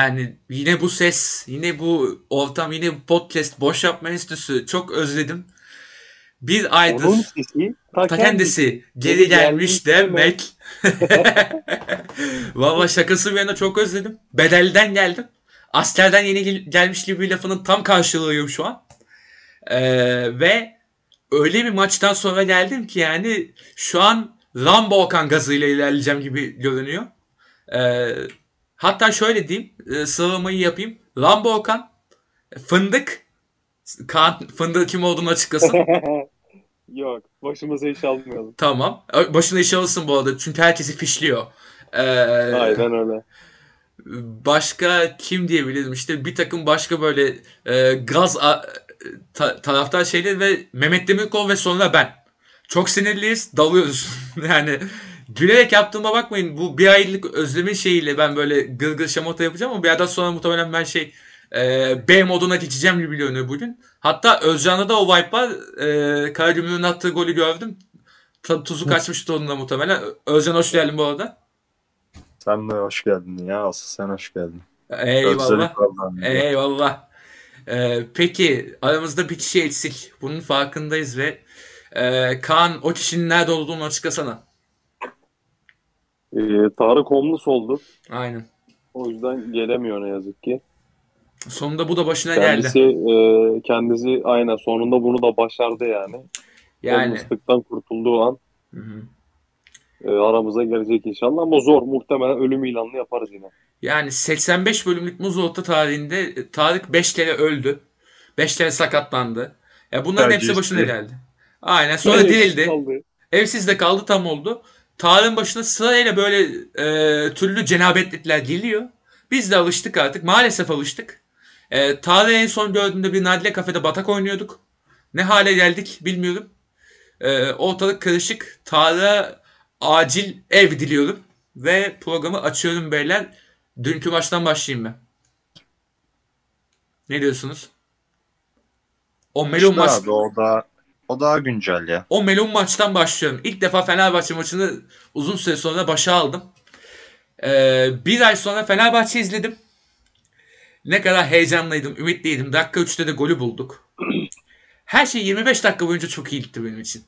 Yani yine bu ses, yine bu ortam, yine bu podcast, boş yapma enstitüsü çok özledim. Bir aydır Onun sesi ta ta kendisi. kendisi geri gelmiş demek. Valla şakası bir yana çok özledim. Bedelden geldim. Askerden yeni gel- gelmiş gibi bir lafının tam karşılığıyım şu an. Ee, ve öyle bir maçtan sonra geldim ki yani şu an Rambo Okan gazıyla ilerleyeceğim gibi görünüyor. Ee, hatta şöyle diyeyim. E, sıralamayı yapayım. Rambo Okan, Fındık, Kaan Fındık kim olduğunu açıklasın. Yok. Başımıza iş almayalım. Tamam. Başına iş alırsın bu arada. Çünkü herkesi fişliyor. Ee, Aynen öyle. Başka kim diyebilirim? İşte bir takım başka böyle e, gaz a- ta- taraftar şeyleri ve Mehmet Demirkol ve sonra ben. Çok sinirliyiz. Dalıyoruz. yani gülerek yaptığıma bakmayın. Bu bir aylık özlemin şeyiyle ben böyle gırgır şamata yapacağım ama bir yerden sonra muhtemelen ben şey e, B moduna geçeceğim gibi görünüyor bugün. Hatta Özcan'da da o vibe var. E, Karagümrük'ün attığı golü gördüm. Ta- tuzu kaçmıştı onun da muhtemelen. Özcan hoş geldin bu arada. Sen de hoş geldin ya. Asıl sen hoş geldin. Eyvallah. Eyvallah. Ee, peki aramızda bir kişi eksik. Bunun farkındayız ve e, Kaan o kişinin nerede olduğunu açıklasana. Ee, Tarık homeless oldu. Aynen. O yüzden gelemiyor ne yazık ki. Sonunda bu da başına geldi. Kendisi e, kendisi aynen sonunda bunu da başardı yani. Yani Homeless'lıktan kurtulduğu an Hı hı. e, aramıza gelecek inşallah ama zor. Muhtemelen ölüm ilanını yaparız yine. yani 85 bölümlük Muzolta tarihinde e, Tarık 5 kere öldü. 5 kere sakatlandı. Ya bunların hepsi Tercih başına etti. geldi. Aynen. Sonra Evet, dirildi. kaldı. Evsiz de kaldı tam oldu. Tarık'ın başına sırayla böyle e, türlü cenabetlikler geliyor. Biz de alıştık artık. Maalesef alıştık. E, Tarık'ı en son gördüğümde bir Nadile kafede batak oynuyorduk. Ne hale geldik bilmiyorum. E, ortalık karışık. Tarık'a acil ev diliyorum. Ve programı açıyorum beyler. Dünkü maçtan başlayayım ben. Ne diyorsunuz? O melon maç abi o da o daha güncel ya. o melon maçtan başlıyorum. İlk defa Fenerbahçe maçını uzun süre sonra başa aldım. Ee, bir ay sonra Fenerbahçe izledim. Ne kadar heyecanlıydım, ümitliydim. Dakika 3'te de golü bulduk. Her şey 25 dakika boyunca çok iyi gitti benim için.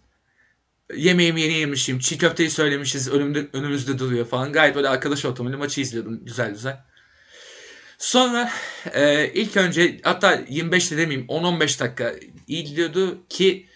Yemeğimi yeni yemişim. Çiğ köfteyi söylemişiz. Önümde, önümüzde duruyor falan. Gayet böyle arkadaş ortamıyla maçı izliyordum. Güzel güzel. Sonra e, ilk önce hatta 25 de demeyeyim 10-15 dakika iyi gidiyordu ki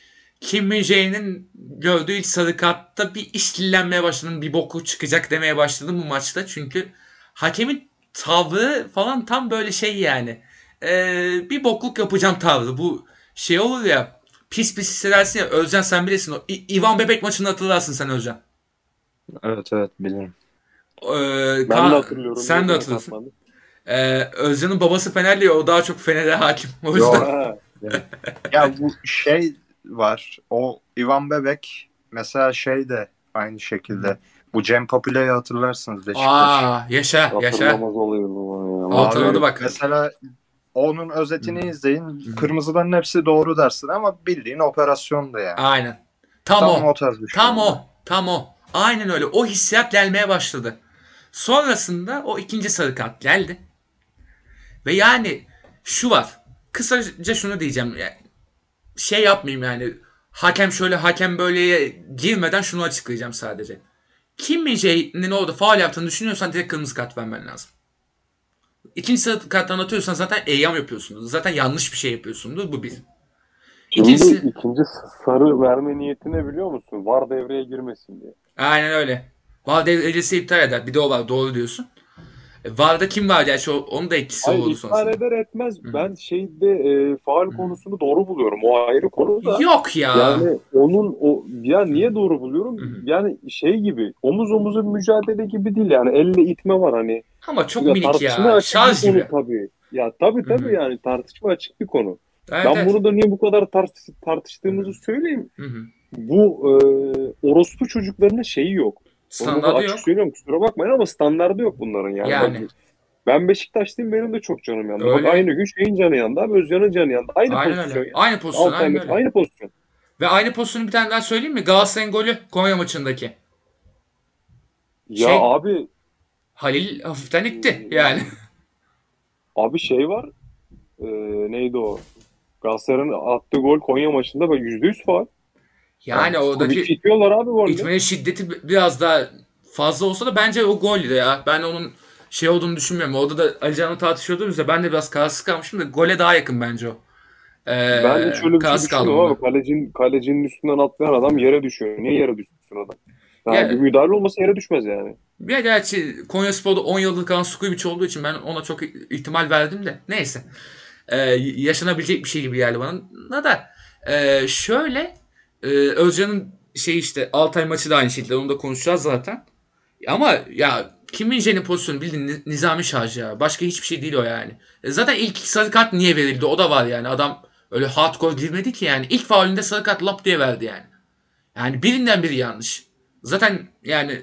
Kim Min-jae'nin gördüğü ilk sarı kartta bir işkillenmeye başladım. Bir boku çıkacak demeye başladım bu maçta. Çünkü hakemin tavrı falan tam böyle şey yani. Ee, bir bokluk yapacağım tavrı. Bu şey olur ya pis pis hissedersin ya. Özcan sen bilirsin. O İ- Ivan Bebek maçını hatırlarsın sen Özcan. Evet evet bilirim. Ee, Ben Kaan- de hatırlıyorum. Sen de hatırlıyorsun. Ee, Özcan'ın babası Fenerli o daha çok Fener'e hakim. O Yo. yüzden. Ha, Ya bu şey var. O Ivan Bebek mesela şey de aynı şekilde. Bu Cem Papule'yi hatırlarsınız Beşiktaş. Aa yaşa yaşa. hatırlamaz olayım bu ya. Hatırladı bak. Mesela onun özetini Hı. izleyin. Kırmızıların hepsi doğru dersin ama bildiğin operasyonda yani. Aynen. Tam, Tam o. o tarz bir şey. Tam o. Tam o. Aynen öyle. O hissiyat gelmeye başladı. Sonrasında o ikinci sarı kart geldi. Ve yani şu var. Kısaca şunu diyeceğim. Yani şey yapmayayım yani. Hakem şöyle hakem böyleye girmeden şunu açıklayacağım sadece. Kim Min-jae'nin orada faul yaptığını düşünüyorsan direkt kırmızı kart vermen lazım. İkinci sarı kart anlatıyorsan zaten eyyam yapıyorsunuz. Zaten yanlış bir şey yapıyorsunuz. Bu bir. Şimdi İkincisi- ikinci sarı verme niyetine biliyor musun? Var devreye girmesin diye. Aynen öyle. VAR derecesi iptal eder. Bir de o var. Doğru diyorsun. E, VAR'da kim var? Gerçi o- onun da etkisi Hayır oldu sonrasında. eder etmez. Hı. Ben şeyde e, faal Hı. konusunu doğru buluyorum. O ayrı konu da. Yok ya. Yani onun o ya niye doğru buluyorum? Hı. Yani şey gibi omuz omuza mücadele gibi değil yani elle itme var hani. Ama çok Ya minik ya. Şarj bir konu gibi. tabii. Ya tabii tabii Hı yani tartışma açık bir konu. Evet, ben evet. bunu da niye bu kadar tart- tartıştığımızı söyleyeyim. Hı hı. Bu e, orospu çocuklarının şeyi yok. Standardı yok. söylüyorum kusura bakmayın ama standardı yok bunların yani. Yani. Bak, ben Beşiktaşlıyım benim de çok canım yandı. Bak Öyle. aynı gün şeyin canı yandı abi Özcan'ın canı yandı. Aynı Aynen pozisyon öyle. ya. Aynı pozisyon. Aylık, öyle. aynı pozisyon. Ve aynı pozisyonu bir tane daha söyleyeyim mi? Galatasaray'ın golü Konya maçındaki. Ya Şey- abi Halil hafiften itti yani. Abi şey var. E, neydi o? Galatasaray'ın attığı gol Konya maçında böyle %100 faul. Yani oradaki itiyorlar abi golde. itmenin şiddeti biraz daha fazla olsa da bence o goldü ya. Ben onun şey olduğunu düşünmüyorum. Orada da Ali Can'la tartışıyordunuz ben de biraz kararsız kalmışım da gole daha yakın bence o. Ee, Ben de şöyle bir şey orada. abi. Kalecinin, kalecinin üstünden atlayan adam yere düşüyor. Niye yere düşsün adam? Yani Ya- bir müdahale olmasa yere düşmez yani. Ya gerçi Konyaspor'da 10 yıllık kalan Skubic olduğu için ben ona çok ihtimal verdim de. Neyse. Ee, yaşanabilecek bir şey gibi geldi bana da. Ee, şöyle e, Özcan'ın şey işte Altay maçı da aynı şekilde onu da konuşacağız zaten. Ama ya Kim Min-jae'nin pozisyonu bildiğin Ni- Nizami şarj ya. Başka hiçbir şey değil o yani. E, zaten ilk sarı kart niye verildi o da var yani. Adam öyle hardcore girmedi ki yani. İlk faulünde sarı kart lap diye verdi yani. Yani birinden biri yanlış. Zaten yani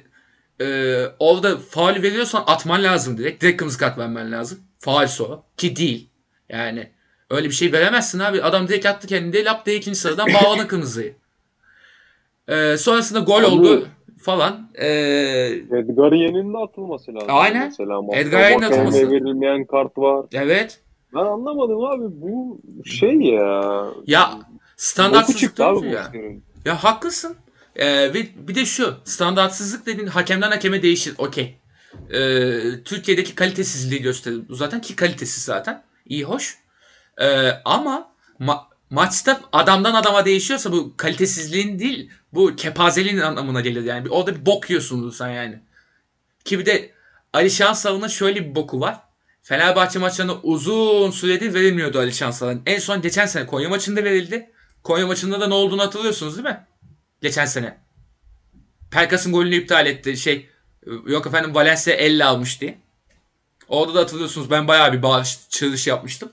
e, orada faul veriyorsan atman lazım direkt. Direkt kırmızı kart vermen lazım. Faul sonra. Ki değil. Yani öyle bir şey veremezsin abi. Adam direkt attı kendini. Lap diye ikinci sıradan bağladı kırmızıyı. E, sonrasında gol Abi- oldu falan. E, Edgar Yen'in de atılması lazım. Aynen. Mesela. Edgar Yen'in Vakayeme'ye atılması. verilmeyen kart var. evet. Ben anlamadım abi. Bu şey ya. Ya standartsızlık abi ya. Ya haklısın. Ee, ve bir de şu standartsızlık dediğin hakemden hakeme değişir. Okey. Ee, Türkiye'deki kalitesizliği gösterir. Bu zaten ki kalitesiz zaten. İyi hoş. Ee, ama ma- maçta adamdan adama değişiyorsa bu kalitesizliğin değil bu kepazeliğin anlamına gelir yani. Orada bir bok yiyorsunuz sen yani. Ki bir de Ali Şansalı'nın şöyle bir boku var. Fenerbahçe maçlarında uzun süredir verilmiyordu Ali Şansalı'nın. En son geçen sene Konya maçında verildi. Konya maçında da ne olduğunu hatırlıyorsunuz değil mi? Geçen sene. Pelkas'ın golünü iptal etti. Şey yok efendim Valencia 50 almış diye. Orada da hatırlıyorsunuz ben bayağı bir bağış çığırış yapmıştım.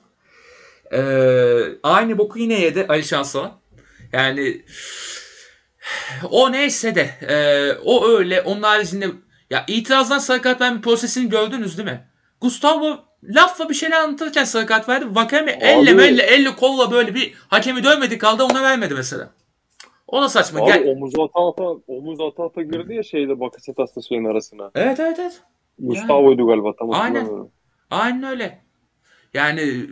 Ee, aynı boku yine yedi Ali Şansalan. Yani o neyse de e, o öyle onun haricinde ya itirazdan sarı verme prosesini gördünüz değil mi? Gustavo lafla bir şeyler anlatırken sarı kart verdi. Vakame elle elle elle kolla böyle bir hakemi dövmedi kaldı ona vermedi mesela. O da saçma. Abi Gel. omuz ata ata omuz ata ata girdi ya şeyde Bakasetas'la şeyin arasına. Evet evet evet. Gustavo'ydu galiba tam Aynen. Aynen öyle. Yani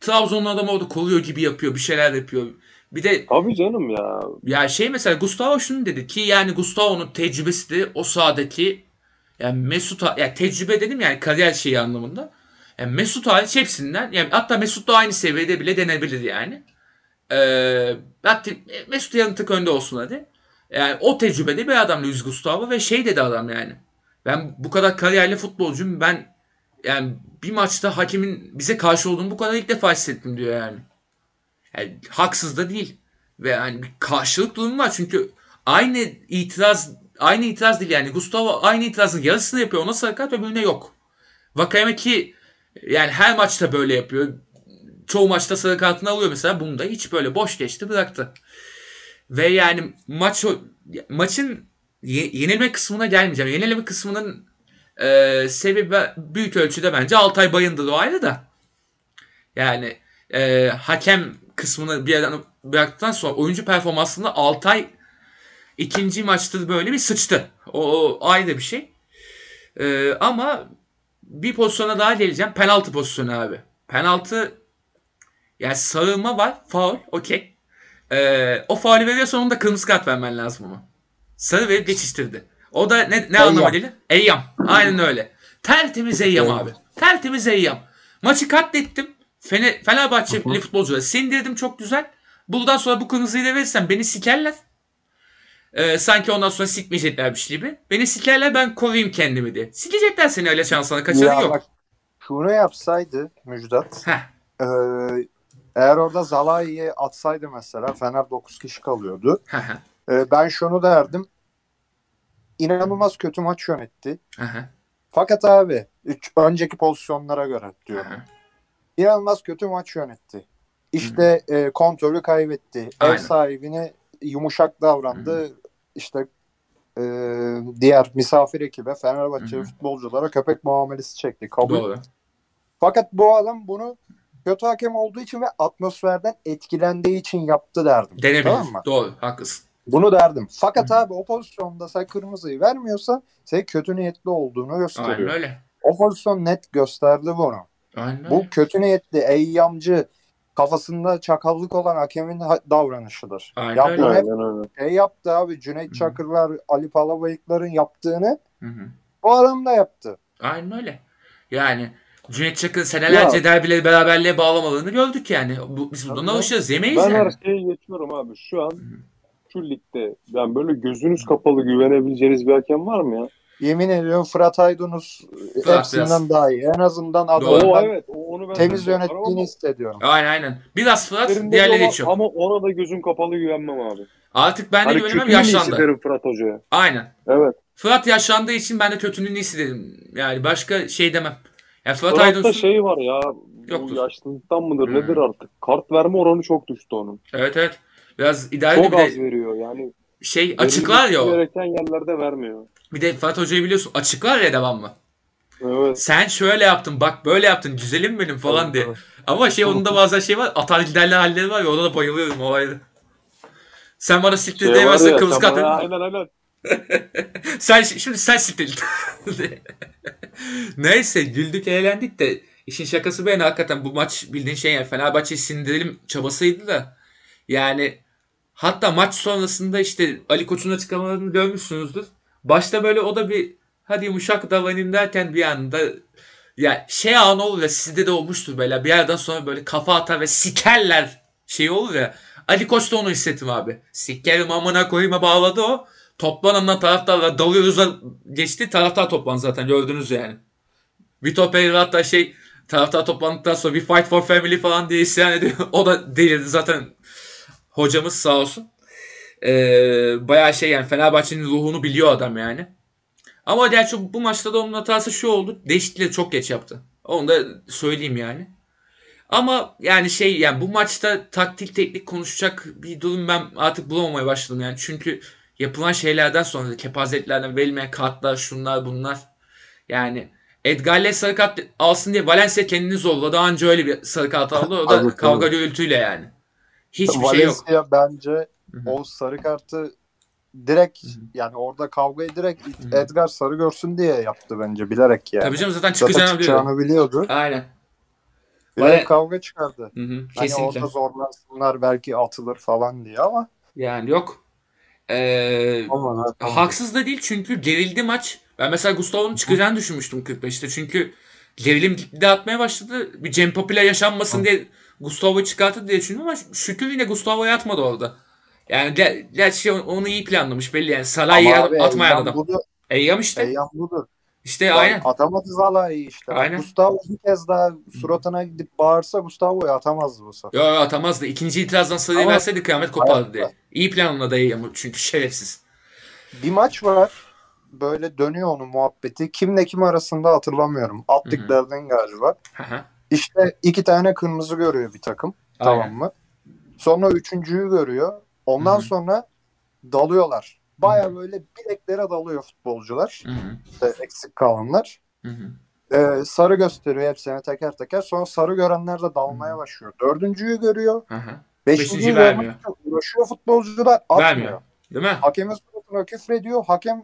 Trabzon'un adamı orada koruyor gibi yapıyor. Bir şeyler yapıyor. Bir de Tabii canım ya. ya şey mesela Gustavo şunu dedi ki yani Gustavo'nun tecrübesi de o sahadaki yani Mesut ya tecrübe dedim yani kariyer şeyi anlamında. Yani Mesut hariç hepsinden yani hatta Mesut'la aynı seviyede bile denebilir yani. Ee, hatta Mesut yarın tık önde olsun hadi. Yani o tecrübede bir adam Luis Gustavo ve şey dedi adam yani. Ben bu kadar kariyerli futbolcuyum ben yani bir maçta hakemin bize karşı olduğunu bu kadar ilk defa hissettim diyor yani. Yani haksız da değil. Ve yani bir karşılık durumu var çünkü aynı itiraz aynı itiraz değil yani. Gustavo aynı itirazın yarısını yapıyor ona sarı kart öbürüne yok. Vakayeme ki yani her maçta böyle yapıyor. Çoğu maçta sarı kartını alıyor mesela. Bunda hiç böyle boş geçti bıraktı. Ve yani maç maçın ye- yenilme kısmına gelmeyeceğim. Yenilme kısmının e, sebebi büyük ölçüde bence Altay Bayındır o ayrı da. Yani e, hakem kısmını bir yerden bıraktıktan sonra oyuncu performansında Altay ikinci maçta böyle bir sıçtı. O, o ayrı bir şey. E, ama bir pozisyona daha geleceğim. Penaltı pozisyonu abi. Penaltı yani sarılma var. Faul. Okey. E, o faulü veriyorsan onun da kırmızı kart vermen lazım ama. Sarı verip geçiştirdi. O da ne, ne anlama gelir? Eyyam. Aynen öyle. Tertemiz Eyyam abi. Tertemiz Eyyam. Maçı katlettim. Fener, Fenerbahçeli futbolcuları sindirdim çok güzel. Buradan sonra bu kırmızıyı da verirsem beni sikerler. Ee, sanki ondan sonra sikmeyeceklermiş gibi. Beni sikerler ben koruyayım kendimi diye. Sikecekler seni öyle şansına kaçarı Ya yok. bak şunu yapsaydı Müjdat. Heh. e, eğer orada Zalai'yi atsaydı mesela Fener 9 kişi kalıyordu. E, ben şunu derdim. İnanılmaz kötü maç yönetti. hı hı, Fakat abi üç, önceki pozisyonlara göre hı diyorum. İnanılmaz kötü maç yönetti. İşte e, kontrolü kaybetti. Aynen. Ev sahibine yumuşak davrandı. İşte e, diğer misafir ekibe Fenerbahçe Hı hı. futbolculara köpek muamelesi çekti. Kabul. Doğru. Fakat bu adam bunu kötü hakem olduğu için ve atmosferden etkilendiği için yaptı derdim. Denebilir. Tamam mı? Doğru. Haklısın. Bunu derdim. Fakat abi o pozisyonda sen kırmızıyı vermiyorsan sen kötü niyetli olduğunu gösteriyor. Aynen öyle. O pozisyon net gösterdi bunu. Aynen. Bu kötü niyetli, eyyamcı, kafasında çakallık olan hakemin ha- davranışıdır. Aynen ya öyle. bu hep Aynen şey yaptı abi. Cüneyt Hı. Çakırlar, Ali Palabayıkların yaptığını Hı hı. bu adam da yaptı. Aynen öyle. Yani Cüneyt Çakır'ın senelerce derbileri beraberliğe bağlamalığını gördük yani. Bu, biz bundan alışırız. Yemeyiz Ben yani. her şeye geçiyorum abi. Şu an şu ligde yani böyle gözünüz kapalı güvenebileceğiniz bir hakem var mı ya? Yemin ediyorum Fırat Aydınus Fırat hepsinden biraz- daha iyi. En azından ben evet. O, onu ben temiz Ama yönettiğini hissediyorum. Aynen aynen. Biraz Fırat diğerleri ama- hiç yok. Ama ona da gözüm kapalı güvenmem abi. Artık ben de Hani güvenemem yaşlandı. derim Fırat Hoca'ya. Aynen. Evet. Fırat yaşlandığı için ben de kötünün iyisi dedim. Yani başka şey demem. Ya Fırat Fırat'ta Aydınus'un... şey var ya. Yoktur. Bu yaşlılıktan mıdır Hmm. nedir artık? Kart verme oranı çok düştü onun. Evet evet. Biraz idealde Çok bir az de veriyor yani. Şey açıklar ya o. Gereken yerlerde vermiyor. Bir de Fırat Hoca'yı biliyorsun açıklar ya devamlı. Evet. Sen şöyle yaptın bak böyle yaptın güzelim benim falan diye. Ama şey onun da bazen şey var atar giderli halleri var ya ona da bayılıyorum o ayrı. Sen bana siktir Şey ya, kılıç sen kat bana-. Aynen aynen. Sen şimdi sen siktir. Neyse güldük eğlendik de işin şakası ben hakikaten bu maç bildiğin şey yani Fenerbahçe'yi sindirelim çabasıydı da yani hatta maç sonrasında işte Ali Koç'un açıklamalarını görmüşsünüzdür. Başta böyle o da bir hadi yumuşak davranayım derken bir anda ya şey an olur ya sizde de olmuştur böyle bir yerden sonra böyle kafa atar ve sikerler şey olur ya. Ali Koç da onu hissettim abi. Sikerim amına koyma bağladı o. Toplanandan taraftarlar dalıyoruz geçti. Taraftar toplandı zaten gördünüz yani. Vitor Pereira hatta şey taraftar toplandıktan sonra bir fight for family falan diye isyan ediyor. O da delirdi zaten hocamız sağ olsun. Ee, bayağı şey yani Fenerbahçe'nin ruhunu biliyor adam yani. Ama gerçi bu maçta da onun hatası şu oldu. Değişiklikleri çok geç yaptı. Onu da söyleyeyim yani. Ama yani şey yani bu maçta taktik teknik konuşacak bir durum ben artık bulamamaya başladım yani. Çünkü yapılan şeylerden sonra kepazeliklerden verilmeyen kartlar şunlar bunlar. Yani Edgar'le sarı kart alsın diye Valencia kendini zorladı. Daha önce öyle bir sarı kart aldı. O da kavga gürültüyle yani. Hiçbir şey yok. Valencia bence o sarı kartı direkt Hı hı. yani orada kavgayı direkt Hı hı. Edgar sarı görsün diye yaptı bence bilerek yani. Tabii canım zaten Zaten çıkacağını biliyor. çıkacağını biliyordu. Aynen. Bilerek Vale- kavga çıkardı. Hı hı, Hani orada zorlansınlar belki atılır falan diye ama Yani yok. Ee, aman. Haksız da değil çünkü gerildi maç. Ben mesela Gustavo'nun çıkacağını düşünmüştüm 45'te. Çünkü gerilim gitgide atmaya başladı. Bir Cem Popüler yaşanmasın Hı. diye Gustavo'yu çıkarttı diye düşündüm ama şükür yine Gustavo'yu atmadı orada. Yani ger- gerçi onu iyi planlamış belli yani. Salah'ı Eyyam adam. budur. Eyyam işte. Eyyam budur. İşte Ya aynen. Atamadı Zalai'yi işte. Aynen. Gustavo bir kez daha suratına gidip bağırsa Gustavo'yu atamazdı bu sefer. Yo yo atamazdı. İkinci itirazdan sarıyı verseydi kıyamet kopardı diye. İyi planladı Eyyam'ı çünkü şerefsiz. Bir maç var. Böyle dönüyor onun muhabbeti. Kimle kim arasında hatırlamıyorum. Attık hı. Derden galiba. Haha. İşte iki tane kırmızı görüyor bir takım. Aynen. Tamam mı? Sonra üçüncüyü görüyor. Ondan Hı hı. sonra dalıyorlar. Baya böyle bileklere dalıyor futbolcular. İşte eksik kalanlar. Ee, sarı gösteriyor hepsine teker teker. Sonra sarı görenler de dalmaya başlıyor. Dördüncüyü görüyor. Haha. Beşinciyi Beşinciyi görmek vermiyor. uğraşıyor futbolcular. Atmıyor. Vermiyor. Değil mi? Hakemin suratına küfrediyor. Hakem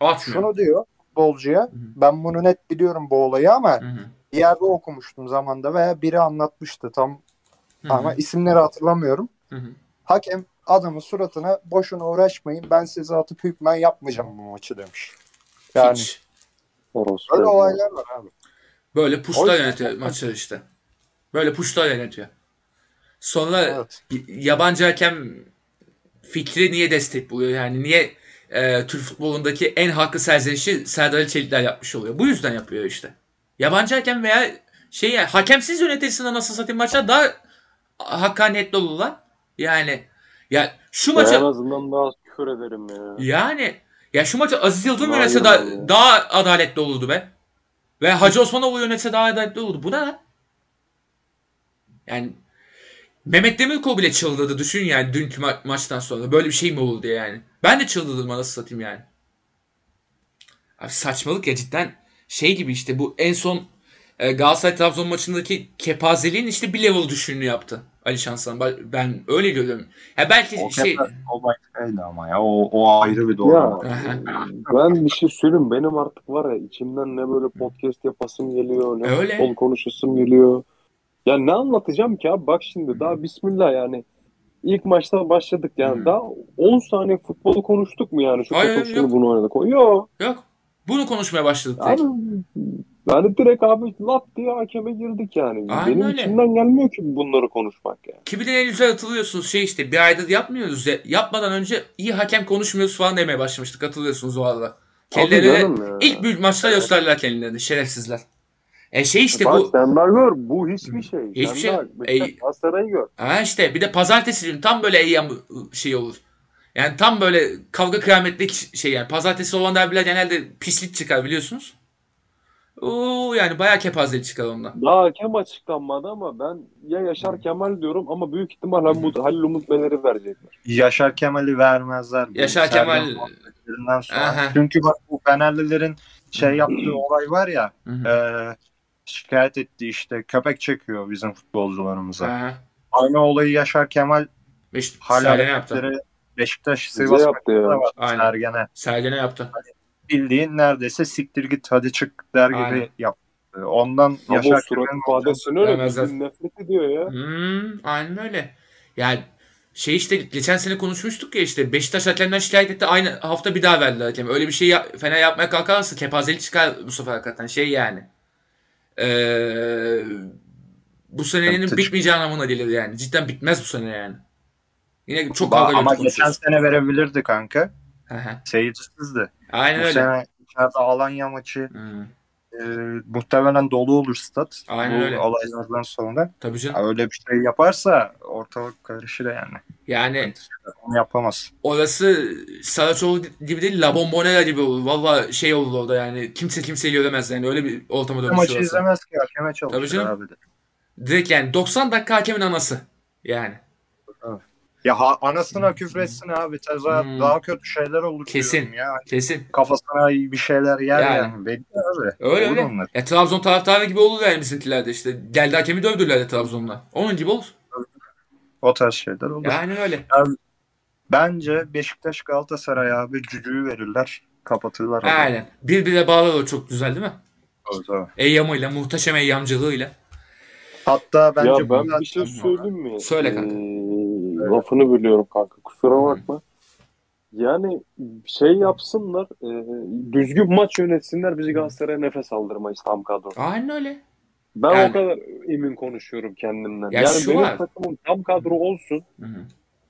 Atmıyor. şunu diyor futbolcuya. hı. Ben bunu net biliyorum bu olayı ama Hı hı. bir yerde okumuştum zamanda veya biri anlatmıştı tam Hı hı. ama isimleri hatırlamıyorum. Hı hı. Hakem adamın suratına boşuna uğraşmayın ben sizi atıp hükmen yapmayacağım bu maçı demiş. Yani Hiç. Orospu. öyle olaylar var abi. Böyle yüzden- yönetiyor maçları işte. Böyle puşlar yönetiyor. Sonra Evet. yabancı hakem fikri niye destek buluyor? Yani niye e, Türk futbolundaki en haklı serzenişi Serdar Ali Çelikler yapmış oluyor? Bu yüzden yapıyor işte. Yabancı hakem veya şey yani hakemsiz yönetilsin anasını satayım maçlar daha hakkaniyetli olurlar. Yani ya şu Ben en maça azından daha küfür ederim ya. yani ya şu maçı Aziz Yıldırım yönetse daha, abi. daha adaletli olurdu be. Ve Hacı Osmanoğlu yönetse daha adaletli olurdu. Bu ne lan? Yani Mehmet Demirkol bile çıldırdı. Düşün yani dünkü ma- maçtan sonra. Böyle bir şey mi olur diye yani. Ben de çıldırdım anasını satayım yani. Abi saçmalık ya cidden. Şey gibi işte bu en son e, Galatasaray Trabzon maçındaki kepazeliğin işte bir level düşüşünü yaptı Ali Şansan. Ben öyle görüyorum. Ya belki O, şey kepa- o başkaydı ama ya. O, o ayrı bir doğru. Ya ben bir şey söyleyeyim. Benim artık var ya içimden ne böyle podcast yapasım geliyor, ne Öyle. futbol konuşasım geliyor. Ya ne anlatacağım ki abi? Bak şimdi daha bismillah yani. İlk maçta başladık yani. Hı. Daha 10 saniye futbol konuştuk mu yani? Şu Hayır, şunu bunu oynadık. Yok. yok. Bunu konuşmaya başladık Abi, yani direkt abi lap diye hakeme girdik yani. Aynen Benim öyle. içimden gelmiyor ki bunları konuşmak yani. Ki bir de en güzel hatırlıyorsunuz şey işte bir aydır yapmıyoruz. ya. Yapmadan önce iyi hakem konuşmuyoruz falan demeye başlamıştık hatırlıyorsunuz o arada. Kendilerine ilk büyük maçta gösterdiler kendilerini şerefsizler. E şey işte Bak bu sen gör. Bu hiçbir şey. Hiçbir şey. Galatasaray'ı gör. Ha işte bir de pazartesi günü tam böyle eyyam şey olur. Yani tam böyle kavga kıyametlik şey yani. Pazartesi olan derbiler genelde pislik çıkar biliyorsunuz. Oo yani bayağı kepazelik çıkar ondan. Daha hakem açıklanmadı ama ben ya Yaşar Kemal diyorum ama büyük ihtimal Halil, Halil Umut Meler'i verecekler. Yaşar Kemal'i vermezler. Yaşar Sergen Kemal sonra. Aha. Çünkü bak bu Fenerlilerin şey yaptığı olay var ya Hı hı. e, şikayet etti işte köpek çekiyor bizim futbolcularımıza. Aha. Aynı olayı Yaşar Kemal Beş, hala Sergen'e yaptı. Beşiktaş Sivas yaptı ya. var Aynen. Sergen'e. Sergen'e yaptı. Bildiğin neredeyse siktir git hadi çık der gibi Aynen. yaptı. Ondan Ama Yaşar Kemal'in ifadesini öyle bizim nefret ediyor ya. Hmm, aynen öyle. Yani şey işte geçen sene konuşmuştuk ya işte Beşiktaş hakemden şikayet etti aynı hafta bir daha verdiler hakem. Öyle bir şey ya, fena yapmaya kalkarsa kepazelik çıkar bu sefer hakikaten şey yani. Ee, bu senenin Sıkıntı bitmeyeceği anlamına gelir yani. Cidden bitmez bu sene yani. Yine çok kavga ama geçen sene verebilirdi kanka. Seyircisizdi. Aynen Bu öyle. sene içeride Alanya maçı Hı. E, muhtemelen dolu olur stat. Aynen bu öyle. olaylardan sonra. Tabii canım. Ya öyle bir şey yaparsa ortalık karışır yani. Yani Onu yapamaz. orası Saraçoğlu gibi değil La Bombonera gibi olur. Valla şey olur orada yani. Kimse kimseyi göremez yani. Öyle bir ortama Maçı dönüşüyor orası. izlemez ki hakeme Tabii çalışır canım. abi de. Direkt yani 90 dakika hakemin anası. Yani. Ya ha, anasına küfretsin abi. Tezahürat Hmm. daha kötü şeyler olur Kesin. ya. Kesin. Kafasına bir şeyler yer Yani. yani. Belli abi. Öyle Olur öyle. onlar. Ya Trabzon taraftarı gibi olur yani bizimkiler de işte. Geldi hakemi dövdüler de Trabzon'da. Onun gibi olur. O tarz şeyler olur. Yani öyle. Bence Beşiktaş Galatasaray abi cücüğü verirler. Kapatırlar. orayı. Aynen. Birbirine bağlar o çok güzel değil mi? Tabii. Eyyamıyla, muhteşem eyyamcılığıyla. Hatta bence ya ben bir şey söyleyeyim mi? Söyle kanka. Ee, lafını bölüyorum kanka. Kusura bakma. Yani şey yapsınlar, e, düzgün maç yönetsinler, bizi Galatasaray'a nefes aldırmayız tam kadro. Aynen öyle. Ben Yani- o kadar emin konuşuyorum kendimden. Ya yani şu benim var. takımım tam kadro olsun. Hı hı.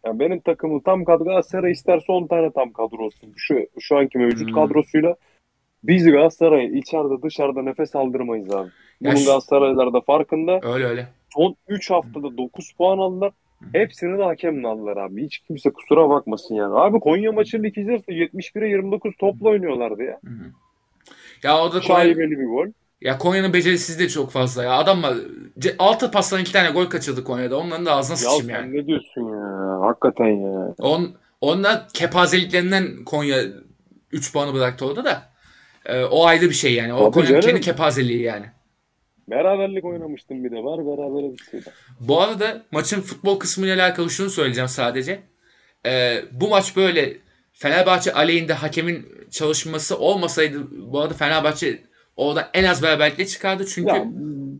Yani benim takımım tam kadro. Galatasaray isterse 10 tane tam kadro olsun. Şu, şu anki mevcut Hmm. kadrosuyla biz Galatasaray'a içeride dışarıda nefes aldırmayız abi. Ya Bunun şu- Galatasaraylılar da farkında. Öyle öyle. Son 3 haftada 9 puan aldılar. Hepsini de hakemle aldılar abi. Hiç kimse kusura bakmasın yani. Abi Konya maçını ikizlerse 71'e 29 topla oynuyorlardı ya. Ya o da Konya, bir gol. ya Konya'nın becerisizliği de çok fazla ya. Ce- altı pastan iki tane gol kaçırdı Konya'da. Onların da ağzına Ya sıçayım yani. ne diyorsun ya? Hakikaten ya. On, onlar kepazeliklerinden Konya 3 puanı bıraktı orada da. Ee, o ayrı bir şey yani. O Tabii Konya'nın kendi kepazeliği yani. Beraberlik oynamıştım bir de var. Berabere bitseydi. Bu arada maçın futbol kısmıyla alakalı şunu söyleyeceğim sadece. Ee, bu maç böyle Fenerbahçe aleyhinde hakemin çalışması olmasaydı bu arada Fenerbahçe oradan en az beraberlikle çıkardı. Çünkü Ya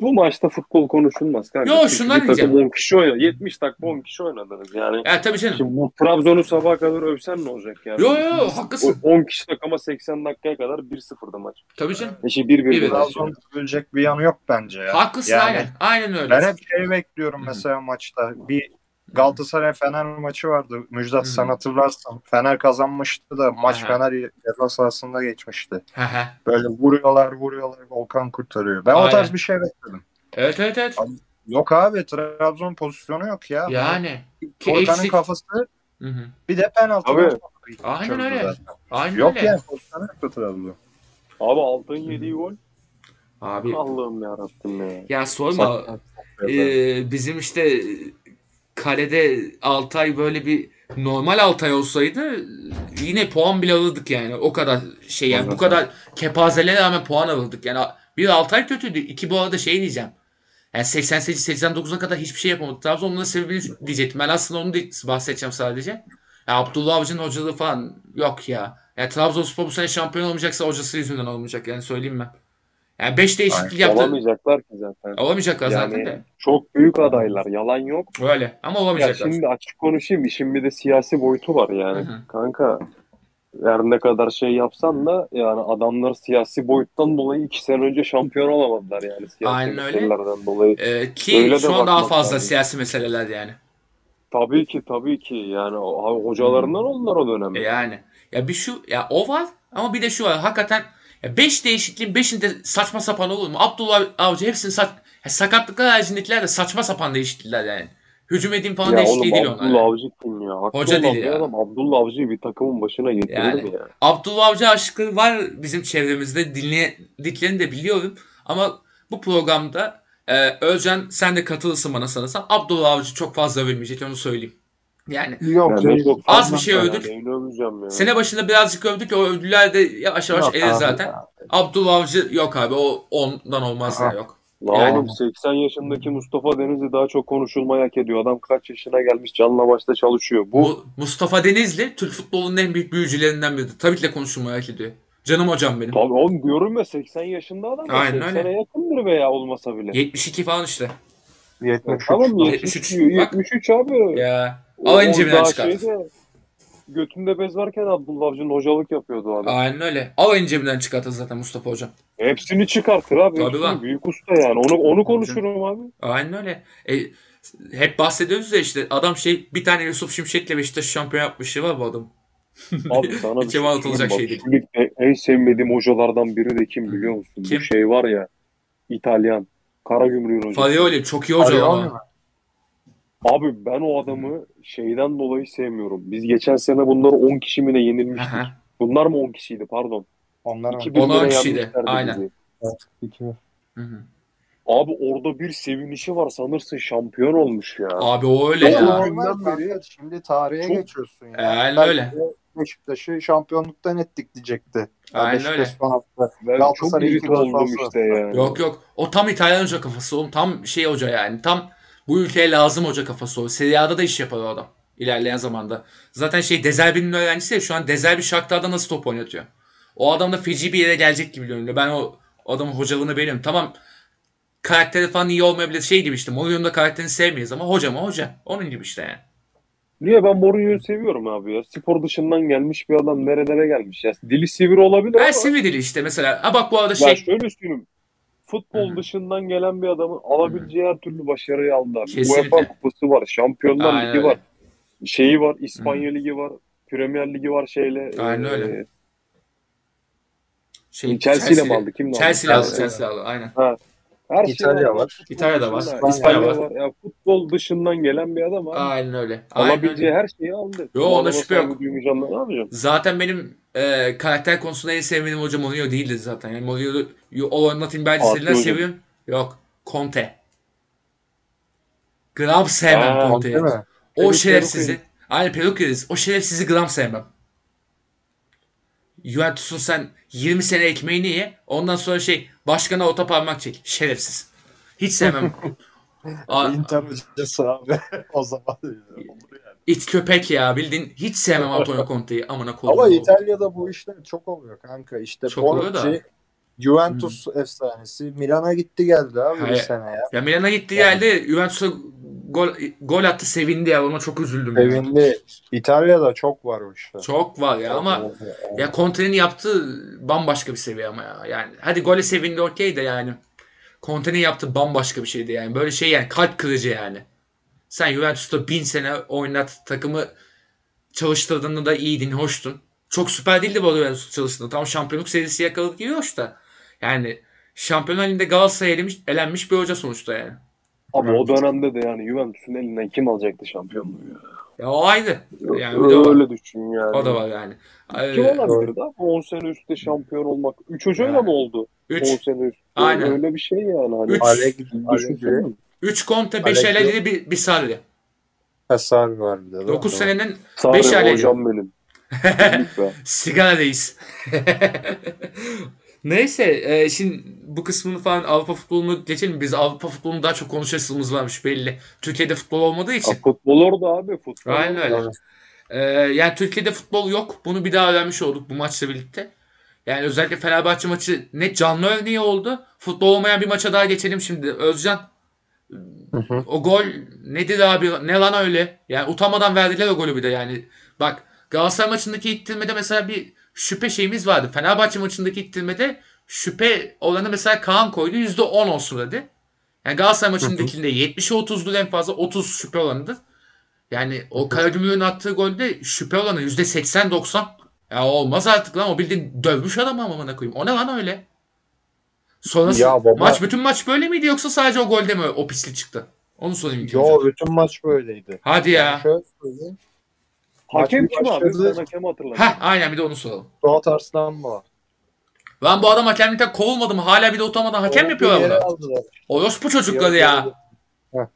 bu maçta futbol konuşulmaz kanka. Yo, Çünkü şundan bir takım diyeceğim. 10 kişi oynadı. 70 dakika 10 kişi oynadınız yani. ya tabii canım. Şimdi bu Trabzon'u sabaha kadar övsen ne olacak yani? Yo, yo, haklısın. O 10 kişi ama 80 dakikaya kadar 1-0'da maç. Tabii canım. Eşi 1-1 Bir bir. maç. Trabzon bölecek bir yanı yok bence ya. Haklısın Yani aynen. Aynen öyle. Ben hep şey bekliyorum mesela maçta. Bir Galatasaray Fener maçı vardı. Müjdat Hı. sen hatırlarsın. Fener kazanmıştı da maç Aha. Fener ceza sahasında geçmişti. Hı. Böyle vuruyorlar vuruyorlar Volkan kurtarıyor. Ben o Aynen. tarz bir şey bekledim. evet evet evet. Yok abi Trabzon pozisyonu yok ya. Yani. Volkan'ın eksik. kafası Hı hı. bir de penaltı. Abi. Aynen öyle. zaten. Aynen Yok öyle. yani pozisyonu yoktu Trabzon. Abi Altın yediği gol. Abi Allah'ım yarabbim ya. ya sorma. Ee, bizim işte kalede Altay böyle bir normal Altay olsaydı yine puan bile alırdık yani. O kadar şey yani bu kadar kepazeliğe rağmen puan alırdık. Yani Bir Altay kötüydü. İki bu arada şey diyeceğim. Yani 88-89'a kadar hiçbir şey yapamadı. Trabzon'un sebebini diyecektim. Ben aslında onu bahsedeceğim sadece. Ya Abdullah Avcı'nın hocalığı falan yok ya. Ya Trabzonspor bu sene şampiyon olmayacaksa hocası yüzünden olmayacak yani söyleyeyim ben. Yani 5 değişiklik yaptı. Olamayacaklar ki zaten. Olamayacaklar Yani zaten de. çok büyük adaylar. Yalan yok. Öyle ama Ya olamayacaklar. şimdi açık konuşayım. işin bir de siyasi boyutu var yani. Hı hı. Kanka her ne kadar şey yapsan da yani adamlar siyasi boyuttan dolayı iki sene önce şampiyon olamadılar yani siyasi Aynen öyle. dolayı. Ee, ki Öyle şu an daha fazla lazım. siyasi meseleler yani. Tabii ki tabii ki yani hocalarından onlar o dönemde. Yani ya bir şu ya o var ama bir de şu var. Hakikaten 5 değişikliğin 5'inde saçma sapan olur mu? Abdullah Avcı hepsini saç sakatlıklar haricindekiler de saçma sapan değişiklikler yani. Hücum edeyim falan Ya değişikliği değil onlar. Abdullah yani. Avcı kim ya? Haklı Hoca değil ya. Adam Abdullah Avcı'yı bir takımın başına getirir Yani. mi ya? Abdullah Avcı aşkı var bizim çevremizde dinlediklerini de biliyorum. Ama bu programda e, Özcan sen de katılırsın bana sanırsam. Abdullah Avcı çok fazla övülmeyecek onu söyleyeyim. Yani Yok Yani canım. çok Az bir şey övdük. Neyini öveceğim ya? sene başında birazcık övdük o övdüler de yavaş yavaş Yok erir abi zaten. ya. Abdullah Avcı yok abi o ondan olmaz ya Aha. yok. Lan Yani. oğlum 80 yaşındaki Mustafa Denizli daha çok konuşulmayı hak ediyor. Adam kaç yaşına gelmiş canla başta çalışıyor. Bu Bu Mustafa Denizli Türk futbolunun en büyük büyücülerinden biridir. Tabii ki de konuşulmayı hak ediyor. Canım hocam benim. Tabii oğlum diyorum ya 80 yaşında adam. Aynen 80'e öyle. yakındır veya olmasa bile. 72 falan işte. 73. Tamam 73. 73 diyor. Bak. 73 abi. Ya. O cebinden çıkart. şeyde, götünde bez varken Abdullah Avcı'nın hocalık yapıyordu adam. Aynen öyle. Alın cebinden çıkartır zaten Mustafa hocam. Hepsini çıkartır abi. Tabii hepsini. lan. Büyük usta yani. Onu onu konuşurum abi. Aynen öyle. E, hep bahsediyoruz ya işte adam şey bir tane Yusuf Şimşek'le Beşiktaş şampiyon yapmışlığı var bu adam. Abi sana bir şey atılacak söyleyeyim. şey ligde en sevmediğim hocalardan biri de kim biliyor musun? Kim? Bu şey var ya İtalyan. Karagümrük'ün hocası. Farioli çok iyi hoca ama. Abi ben o adamı şeyden dolayı sevmiyorum. Biz geçen sene bunları 10 kişi mi ne yenilmiştik. Aha. Bunlar mı 10 kişiydi pardon. Onlar 2 mı? 1 Onlar lira kişiydi, yenmişlerdi aynen. bizi. İki. Hı hı. Abi orada bir sevinişi var sanırsın şampiyon olmuş ya. Abi o öyle ya. Ondan beri Şimdi tarihe çok- geçiyorsun ya. Belki öyle. de Beşiktaş'ı şampiyonluktan ettik diyecekti. Ya Aynen Beşiktaş öyle. son hafta. Ben çok oldum işte ya. Yok yok. O tam İtalyan hoca kafası. Oğlum tam şey hoca yani. Tam bu ülkeye lazım hoca kafası o. Serie A'da da iş yapar o adam. İlerleyen zamanda. Zaten şey Dezerbi'nin öğrencisi ya şu an Dezerbi Shakhtar'da nasıl top oynatıyor. O adam da feci bir yere gelecek gibi görünüyor. Ben o, o adamın hocalığını beğeniyorum. Tamam karakteri falan iyi olmayabilir. Şey gibi işte Mourinho'nun da karakterini sevmeyiz ama hoca mı hoca. Onun gibi işte yani. Niye ben Mourinho'yu seviyorum abi ya. Spor dışından gelmiş bir adam nerelere gelmiş ya. Dili sivri olabilir Ben ama sivri dili işte mesela. Ha bak bu arada ya şey şöyle söyleyeyim. Futbol Hı hı. dışından gelen bir adamın alabileceği her türlü başarıyı aldılar. Kesinlikle. UEFA kupası var, Şampiyonlar Aynen Ligi öyle. var. Şeyi var, İspanya Ligi var, Premier Ligi var şeyle. Aynen e, öyle. şey Chelsea ile mi aldı? Kimle aldı? Chelsea aldı. Chelsea. Chelsea aldı. Aynen. Her şey İtalya var. var. Futbol İtalya'da var. dışında- İspanya İspanya var. var. Ya futbol dışından gelen bir adam abi. Aynen öyle. Aynen Alabileceği öyle. her şeyi aldı. Yo, Bu ona şüphe yok. ne yapacağım? Zaten benim e, karakter konusunda en sevmediğim hoca Mourinho değildi zaten. Yani Mourinho'yu o oynatayım belgeselinden hocam. seviyorum. Yok. Conte. Gram sevmem Conte'yi. O şerefsizi. Peruk yeriz. O şerefsizi gram sevmem. Juventus'un sen 20 sene ekmeğini ye. Ondan sonra şey başkana ota parmak çek. Şerefsiz. Hiç sevmem. Inter hocası abi. o zaman yani. it köpek ya bildiğin. Hiç sevmem Antonio Conte'yi. Amına koyayım. Ama İtalya'da bu işler çok oluyor kanka. İşte Çok oluyor da. Bonucci, Juventus efsanesi. Milan'a gitti geldi abi Hayır. bir sene ya. Ya Milan'a gitti geldi. Juventus'a gol, gol attı sevindi ya. Ona çok üzüldüm. Sevindi. İtalya'da çok var o işler. Çok var ya ama ya Conte'nin yaptığı bambaşka bir seviye ama ya. Yani hadi gole sevindi okey de yani. Conte'nin yaptığı bambaşka bir şeydi yani. Böyle şey yani kalp kırıcı yani. Sen Juventus'ta bin sene oynat takımı çalıştırdığında da iyiydin, hoştun. Çok süper değildi bu Juventus çalıştığında. Tam şampiyonluk serisi yakaladık gibi hoş da. Yani Şampiyonlar Ligi'nde Galatasaray'a elenmiş, elenmiş bir hoca sonuçta yani. Ama o dönemde de yani Juventus'un elinden kim alacaktı şampiyonluğu ya? Ya o ayrı. Yani o, Öyle düşün yani. o da var yani. Kim olabilirdi abi 10 sene üstte şampiyon olmak? 3 hocayla Yani. mı oldu? 3 10 sene üstte. Aynen. Öyle bir şey yani. Hani. Üç. Allegri, Düşünsene. Allegri 3 Conte, 5 Allegri. Allegri, bir, bir Sarri. Hasar var bir de. değil mi? 9 senenin Sarı Beş Allegri. hocam benim. Sigara reis. Neyse e, şimdi bu kısmını falan Avrupa futbolunu geçelim. Biz Avrupa futbolunu daha çok konuşasımız varmış belli. Türkiye'de futbol olmadığı Ya için. futbol orada abi. Futbol Aynen öyle. Ee, yani Türkiye'de futbol yok. Bunu bir daha öğrenmiş olduk bu maçla birlikte. Yani özellikle Fenerbahçe maçı ne canlı örneği oldu. Futbol olmayan bir maça daha geçelim şimdi. Özcan Hı hı. o gol nedir abi? Ne lan öyle? Yani utanmadan verdiler o golü bir de yani. Bak Galatasaray maçındaki ittirmede mesela bir şüphe şeyimiz vardı. Fenerbahçe maçındaki ittirmede şüphe olanı mesela Kaan koydu. %10 olsun dedi. Yani Galatasaray maçındakinde 70'e 30'du en fazla 30 şüphe olanıdır. Yani o Karagümrük'ün attığı golde şüphe olanı %80-90. Ya olmaz artık lan o bildiğin dövmüş adam amına koyayım. O ne lan öyle? Sonrası Ya baba- maç bütün maç böyle miydi yoksa sadece o golde mi o pislik çıktı? Onu sorayım. Yo bütün maç böyleydi. Hadi ya. Şöyle söyleyeyim. Hakem kim abi? başladı. Ben hakemi hatırladım. Heh aynen bir de onu soralım. Suat Arslan mı var? Lan bu adam hakemlikten kovulmadı mı? Hala bir de utanmadan hakem mi Olduğu yapıyorlar aldılar. Orospu çocukları ya. Heh.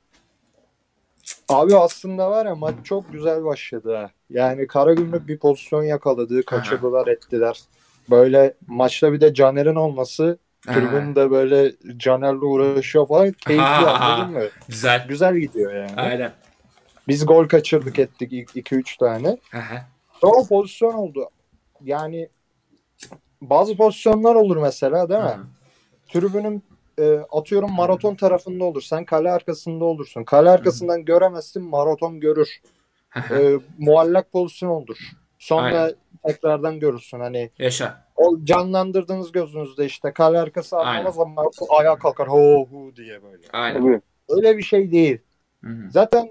Abi aslında var ya maç çok güzel başladı ha. Yani Karagümrük bir pozisyon yakaladı, kaçırdılar ettiler. Böyle maçta bir de Caner'in olması tribün de böyle Caner'le uğraşıyor falan keyifli anladın mı? Güzel. Güzel gidiyor yani. Aynen. Biz gol kaçırdık ettik 2-3 tane. Aha. Sonra pozisyon oldu. Yani bazı pozisyonlar olur mesela değil mi? Hı. Tribünün e, atıyorum maraton tarafında olur. Sen kale arkasında olursun. Kale arkasından göremezsin maraton görür. Aha. E, muallak pozisyon olur. Sonra Aynen. tekrardan görürsün. Hani Yaşa. o canlandırdığınız gözünüzde işte kale arkası anlamaz ama ayağa kalkar ho hu diye böyle. Aynen. Öyle bir şey değil. Hı hı. Zaten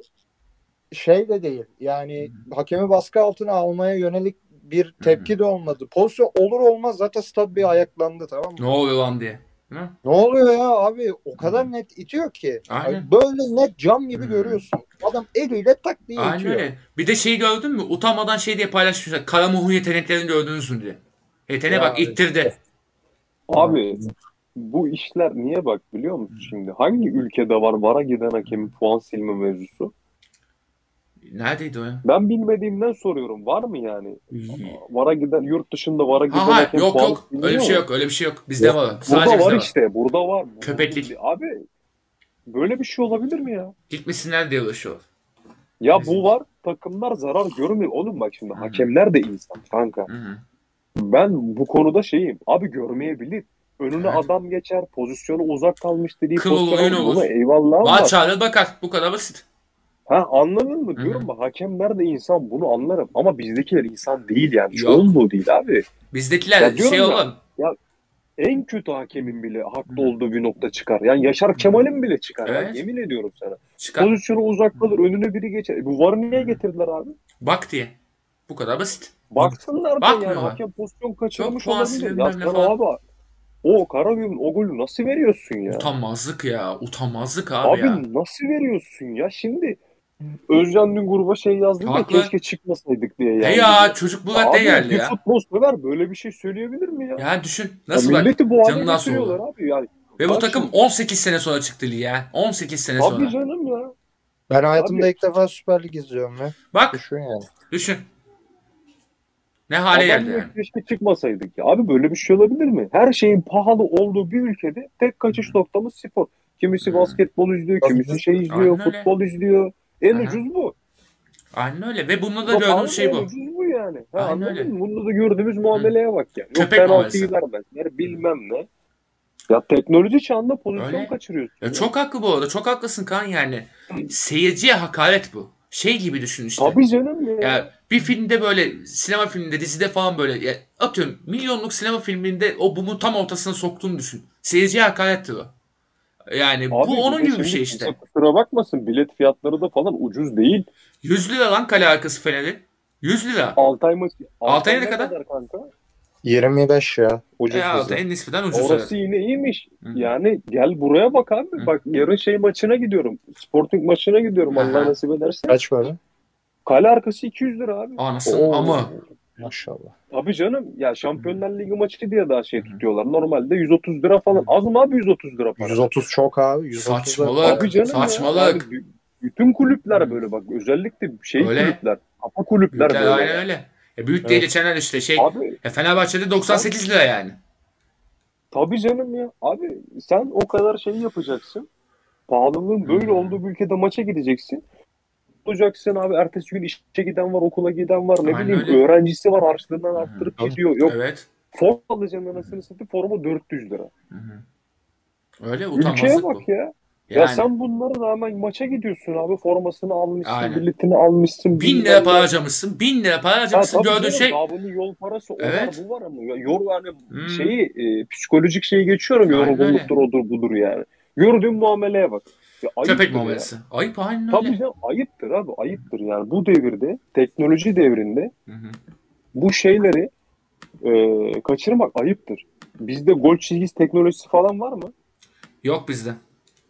şey de değil. Yani hakemi baskı altına almaya yönelik bir tepki de olmadı. Pozisyon olur olmaz zaten stad bir ayaklandı tamam mı? Ne oluyor lan diye. Değil mi? Ne oluyor ya abi? O kadar net itiyor ki. Aynen. Ay, Böyle net cam gibi Hmm. görüyorsun. Adam eliyle tak diye Aynen itiyor. öyle. Bir de şeyi gördün mü? Utanmadan şey diye paylaşmışlar. Karamuhun yeteneklerini gördünüz mü diye. Yeteneğe bak ittirdi. Abi bu işler niye bak biliyor musun şimdi? Hangi ülkede var VAR'a giden hakemin puan silme mevzusu? Neredeydi o ya? Ben bilmediğimden soruyorum. Var mı yani? VAR'a giden yurt dışında VAR'a giden Aha hakem yok yok. Öyle bir şey yok. Öyle bir şey yok. Bizde Yok. var. Burada Sadece var bizde var. işte. Burada var. Köpeklik. Abi böyle bir şey olabilir mi ya? Gitmesinler diye uğraşıyor. Ya bu var. Takımlar zarar görmüyor. Oğlum bak şimdi Hı. hakemler de insan kanka. Hı hı. Ben bu konuda şeyim. Abi görmeyebilir. Önüne Evet. adam geçer. Pozisyonu uzak kalmıştır diye Kıl oyun olur. Eyvallah Var ama. çağırır bakar. Bu kadar basit. Ha anladın mı? Diyorum bak hakemler de insan bunu anlarım. Ama bizdekiler insan değil yani. Çoğunluğu değil abi. Bizdekiler Ya şey ya, olan. En kötü hakemin bile haklı olduğu bir nokta çıkar. Yani Yaşar Kemal'in bile çıkar. Evet. Yani yemin ediyorum sana. Çıkar. Pozisyonu uzak kalır. Önüne biri geçer. E, Bu VAR'ı niye getirdiler abi? Bak diye. Bu kadar basit. Baksınlar da yani hakem pozisyon kaçırmış olabilir. Ya sen falan. abi o Karagümrük'ün o golü nasıl veriyorsun ya? Utanmazlık ya. Utanmazlık abi, Abi ya. nasıl veriyorsun ya? Şimdi Özcan dün gruba şey yazdı da Haklı. keşke çıkmasaydık diye yani. ya çocuk Abi ne geldi bir ya? futbol sever böyle bir şey söyleyebilir mi ya? Ya düşün. Ya Nasıl bak. milleti bu hale canından getiriyorlar soğudu. abi. Yani, Ve bu takım şimdi- 18 sene sonra çıktı lige. 18 sene sonra. Abi canım ya. Ben hayatımda Abi- ilk defa Süper Lig izliyorum ya. Bak Düşün yani. düşün. Ne hale geldi yani. Keşke çıkmasaydık ya. Abi böyle bir şey olabilir mi? Her şeyin pahalı olduğu bir ülkede tek kaçış noktamız spor. Kimisi Hı. basketbol izliyor, kimisi şey izliyor, Aynen öyle. futbol izliyor. En Aha. ucuz bu. Aynen öyle. Ve bunda da gördüğümüz şey bu. ucuz bu yani. Ha, Aynen anladın öyle. mı? Bunda da gördüğümüz muameleye bak yani. Yok Köpek penaltıyı vermezler bilmem ne. Ya teknoloji çağında pozisyon Öyle. kaçırıyorsun. Ya ya. çok haklı bu arada. Çok haklısın kan yani. Seyirciye hakaret bu. Şey gibi düşün işte. Tabii canım ya. Ya bir filmde böyle sinema filminde dizide falan böyle ya atıyorum milyonluk sinema filminde o bumun tam ortasına soktuğunu düşün. Seyirciye hakarettir o. Yani Abi bu onun gibi bir şey işte. Kusura bakmasın bilet fiyatları da falan ucuz değil. 100 lira lan kale arkası Fener'in. 100 lira. Altay maçı. Altay ne kadar? kanka? 25 ya. Ucuz E en nispeten ucuz. Orası yine iyiymiş. Hı. Yani gel buraya bak abi. Hı. Bak yarın şey maçına gidiyorum. Sporting maçına gidiyorum Aha. Allah nasip ederse. Kaç böyle? Kale arkası 200 lira abi. Anasın Oo. ama. Maşallah. Abi canım ya Şampiyonlar Ligi maçı diye daha şey tutuyorlar. Normalde 130 lira falan. Az mı abi 130 lira para? 130 çok abi. 130 da- Saçmalık. Abi canım Saçmalık. ya. Abi bütün kulüpler böyle bak. Özellikle şey Öyle. kulüpler. Kafa kulüpler Büyükler böyle. aynen öyle. E büyük diye Evet. geçenler işte şey. Abi E Fenerbahçe'de 98 lira yani. Tabii canım ya. Abi sen o kadar şey yapacaksın. Pahalılığın böyle Hmm. olduğu bir ülkede maça gideceksin. Olacaksın abi ertesi gün işe giden var, okula giden var, ne Aynen bileyim öyle. öğrencisi var harçlığından arttırıp Tabii. gidiyor. Yok Evet. forma alacaksın anasını satayım forma 400 lira. Hı hı. Öyle Ülkeye utanmazlık bu. bak ya. Ya Yani sen bunlara rağmen maça gidiyorsun abi formasını almışsın, Aynen. biletini almışsın. bin lira para harcamışsın. Bin lira para Ya harcamışsın. Gördüğün şey daha bunun yol parası o Evet. var bu var ama ya, yor yani Hmm. şeyi e, psikolojik şeyi geçiyorum yorgunluktur odur budur yani. Gördüğün muameleye bak. Ya, ayıptır köpek ya. muamelesi. Ayıp aynen Tabii öyle. canım ayıptır abi ayıptır yani bu devirde teknoloji devrinde Hı hı. bu şeyleri e, kaçırmak ayıptır. Bizde gol çizgisi teknolojisi falan var mı? Yok bizde.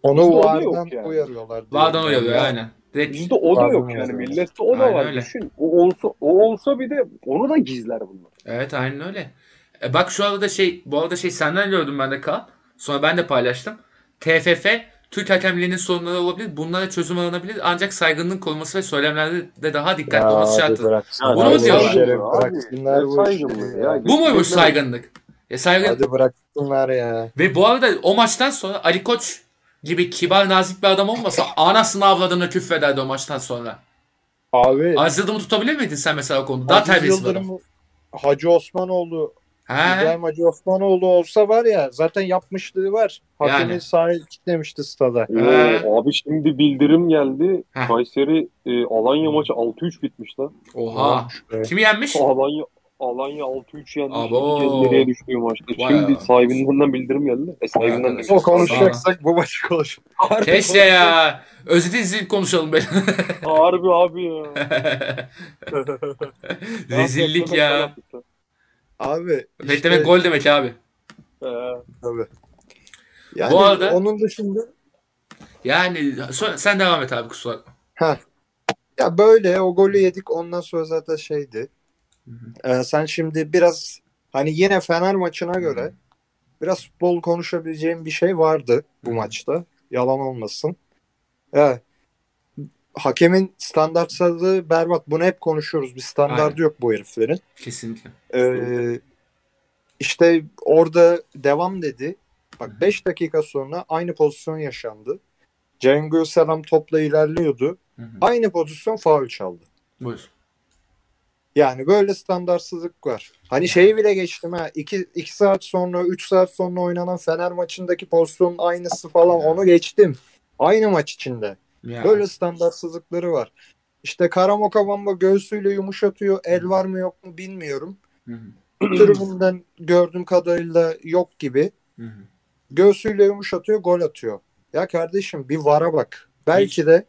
Onu Bizde vardan yok yani. uyarıyorlar. Vardan uyarıyor ben ya. aynen. Direkt Bizde o da yok yani millette o da Aynen var. öyle. Düşün o olsa o olsa bir de onu da gizler bunlar. Evet aynen öyle. E bak şu arada şey bu arada şey senden gördüm ben de Kaan. Sonra ben de paylaştım. TFF Türk hakemliğinin sorunları olabilir. Bunlara çözüm aranabilir. Ancak saygınlığın korunması ve söylemlerde de daha dikkatli Ya olması bıraksınlar Bunu mu bu diyorlar? bu ya? ya. Muymuş saygınlık? E saygın Hadi bıraksınlar ya. ve bu arada o maçtan sonra Ali Koç gibi kibar nazik bir adam olmasa anasını avladığını küfrederdi o maçtan sonra. Abi Aziz Yıldırım'ı tutabilir miydin sen mesela o konuda? Daha terbiyesiz. Yıldırım, Hacı Osmanoğlu, He? İbrahim Hacı Osmanoğlu olsa var ya zaten yapmışlığı var. Hakemi Yani. sahil kitlemişti stada. Oo, abi şimdi bildirim geldi. Heh. Kayseri e, Alanya maçı 6-3 bitmiş lan. Oha. Evet. Kimi yenmiş? Alanya Alanya 6-3 yenmiş. Abo. Kez geriye düştüğü maçta. Vay Şimdi sahibinden bildirim geldi. E, sahibinden de konuşacaksak bu maçı konuş. Keşke ya. Özeti izleyip konuşalım be. Harbi abi ya. Rezillik ya. Abi Fet işte, demek gol demek abi. Ee, tabii. Yani Bu arada- onun dışında Yani so- sen devam et abi kusura bakma. ya böyle o golü yedik ondan sonra zaten şeydi. Ee, sen şimdi biraz hani yine Fener maçına göre biraz futbol konuşabileceğim bir şey vardı bu Hı. maçta. Yalan olmasın. Evet. Hakemin standartsızlığı berbat. Bunu hep konuşuyoruz. Bir standardı Aynen. yok bu heriflerin. Kesinlikle. Ee, işte orada devam dedi. Bak 5 dakika sonra aynı pozisyon yaşandı. Cengiz Selam topla ilerliyordu. Hı hı. Aynı pozisyon faul çaldı. Buyur. Yani böyle standartsızlık var. Hani şeyi bile geçtim ha. 2 2 saat sonra 3 saat sonra oynanan Fener maçındaki pozisyonun aynısı falan onu geçtim. Aynı maç içinde. Ya. Böyle standartsızlıkları var. İşte Karamoka Bamba göğsüyle yumuşatıyor. El var mı yok mu bilmiyorum. Tribünden gördüğüm kadarıyla yok gibi. Hı hı. Göğsüyle yumuşatıyor, gol atıyor. Ya kardeşim bir vara bak. Belki de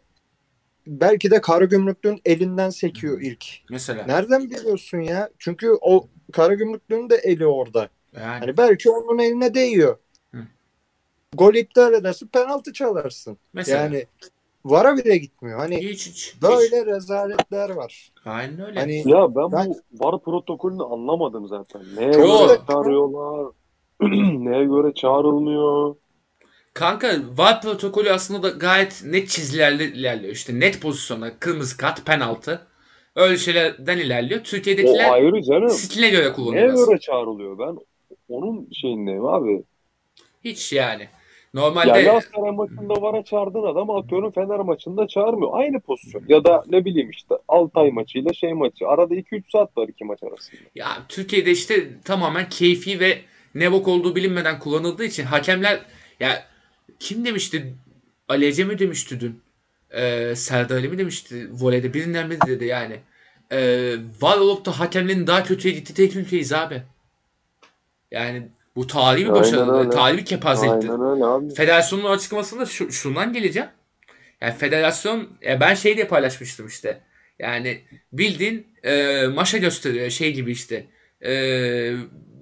belki de Karagümrüklüğün elinden sekiyor ilk. Mesela. Nereden biliyorsun ya? Çünkü o Karagümrüklüğün de eli orada. Yani. Hani belki onun eline değiyor. Hı. Gol iptal edersin, penaltı çalarsın. Mesela. Yani vara bile gitmiyor. Hani hiç hiç. hiç. böyle rezaletler var. Aynen öyle. Hani ya ben, Ben- bu VAR protokolünü anlamadım zaten. Neye göre çağırıyorlar? Neye göre çağrılmıyor? Kanka VAR protokolü aslında da gayet net çizgilerle ilerliyor. İşte net pozisyona, kırmızı kart, penaltı. Öyle şeylerden ilerliyor. O Türkiye'dekiler ayrı canım. stiline göre Neye kullanılıyor. göre çağrılıyor? Ben onun şeyindeyim abi. Hiç yani. Ya Normalde Galatasaray maçında VAR'a çağırdığın adam atıyorum Fener maçında çağırmıyor. Aynı pozisyon. Ya da ne bileyim işte Altay maçıyla şey maçı. Arada 2-3 saat var iki maç arasında. ya Türkiye'de işte tamamen keyfi ve ne bok olduğu bilinmeden kullanıldığı için hakemler ya kim demişti Ali Ece mi demişti dün? Ee, Serdar Ali mi demişti? Voleyde birinden biri dedi yani. Ee, var olup da hakemlerin daha kötüye gitti tek ülkeyiz abi. Yani bu tarihi bir başarı, tarihi bir abi. Federasyonun açıklamasında şu, şundan geleceğim. Yani federasyon ya ben şey diye paylaşmıştım işte. Yani bildiğin e, maşa gösteriyor şey gibi işte. E,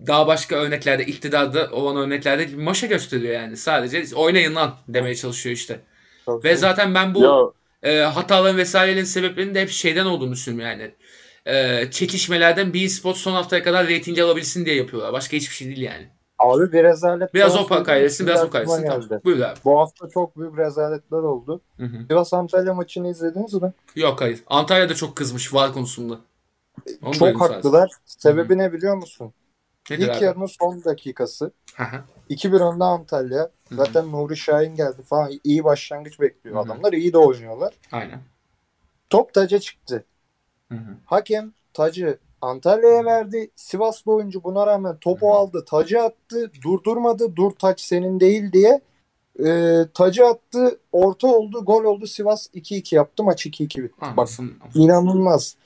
daha başka örneklerde iktidarda olan örneklerde maşa gösteriyor yani. Sadece oynayın lan demeye çalışıyor işte. Ve zaten ben bu Ya e, hataların vesairelerin sebeplerinin de hep şeyden olduğunu düşünüyorum yani. E, çekişmelerden bir spot son haftaya kadar reyting alabilsin diye yapıyorlar. Başka hiçbir şey değil yani. Abi bir rezalet. Biraz daha o pak söyleyeyim. kaydetsin, biraz o kaydetsin. Tamam. Buyur abi. Bu hafta çok büyük rezaletler oldu. Hı hı. Sivas Antalya maçını izlediniz mi? Yok hayır. Antalya'da çok kızmış var konusunda. Onu Çok duydum sadece. haklılar. Sebebi ne biliyor musun? Nedir İlk abi? yarının son dakikası. Hı hı. 2-1 önde Antalya. Hı hı. Zaten Nuri Şahin geldi falan. İyi başlangıç bekliyor Hı hı. adamlar. İyi de oynuyorlar. Aynen. Top taca çıktı. Hı hı. Hakem tacı Antalya'ya verdi. Sivaslı oyuncu buna rağmen topu aldı. Tacı attı. Durdurmadı. Dur taç senin değil diye. Ee, tacı attı. Orta oldu. Gol oldu. Sivas 2-2 yaptı. Maç 2-2 bitti. Bak Anlasın. inanılmaz.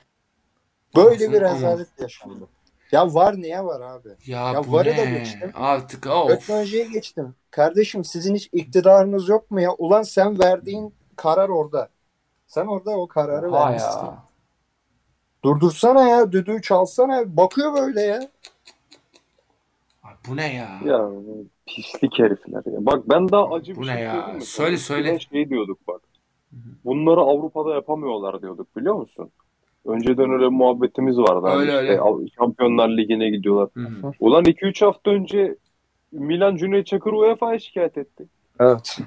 Böyle Anasını bir rezalet yaşandı. Ya var niye var abi? Ya, Ya VAR'ı da ne? geçtim. Artık of. Teknolojiye geçtim. Kardeşim sizin hiç iktidarınız yok mu ya? Ulan sen verdiğin karar orada. Sen orada o kararı vermişsin. ya. Durdursana ya. Düdüğü çalsana. Bakıyor böyle ya. Ay, Bu ne ya? Ya pislik herifler ya. Bak ben daha acı Bu bir ne şey ya? söyleyeyim mi? Söyle, söyle. eskiden Şey diyorduk bak. Hı hı. Bunları Avrupa'da yapamıyorlar diyorduk biliyor musun? Önceden öyle bir muhabbetimiz vardı. Hani Öyle, işte öyle. Av- Şampiyonlar Ligi'ne gidiyorlar. Hı hı. Ulan 2-3 hafta önce Milan Cüneyt Çakır UEFA'ya şikayet etti. Evet.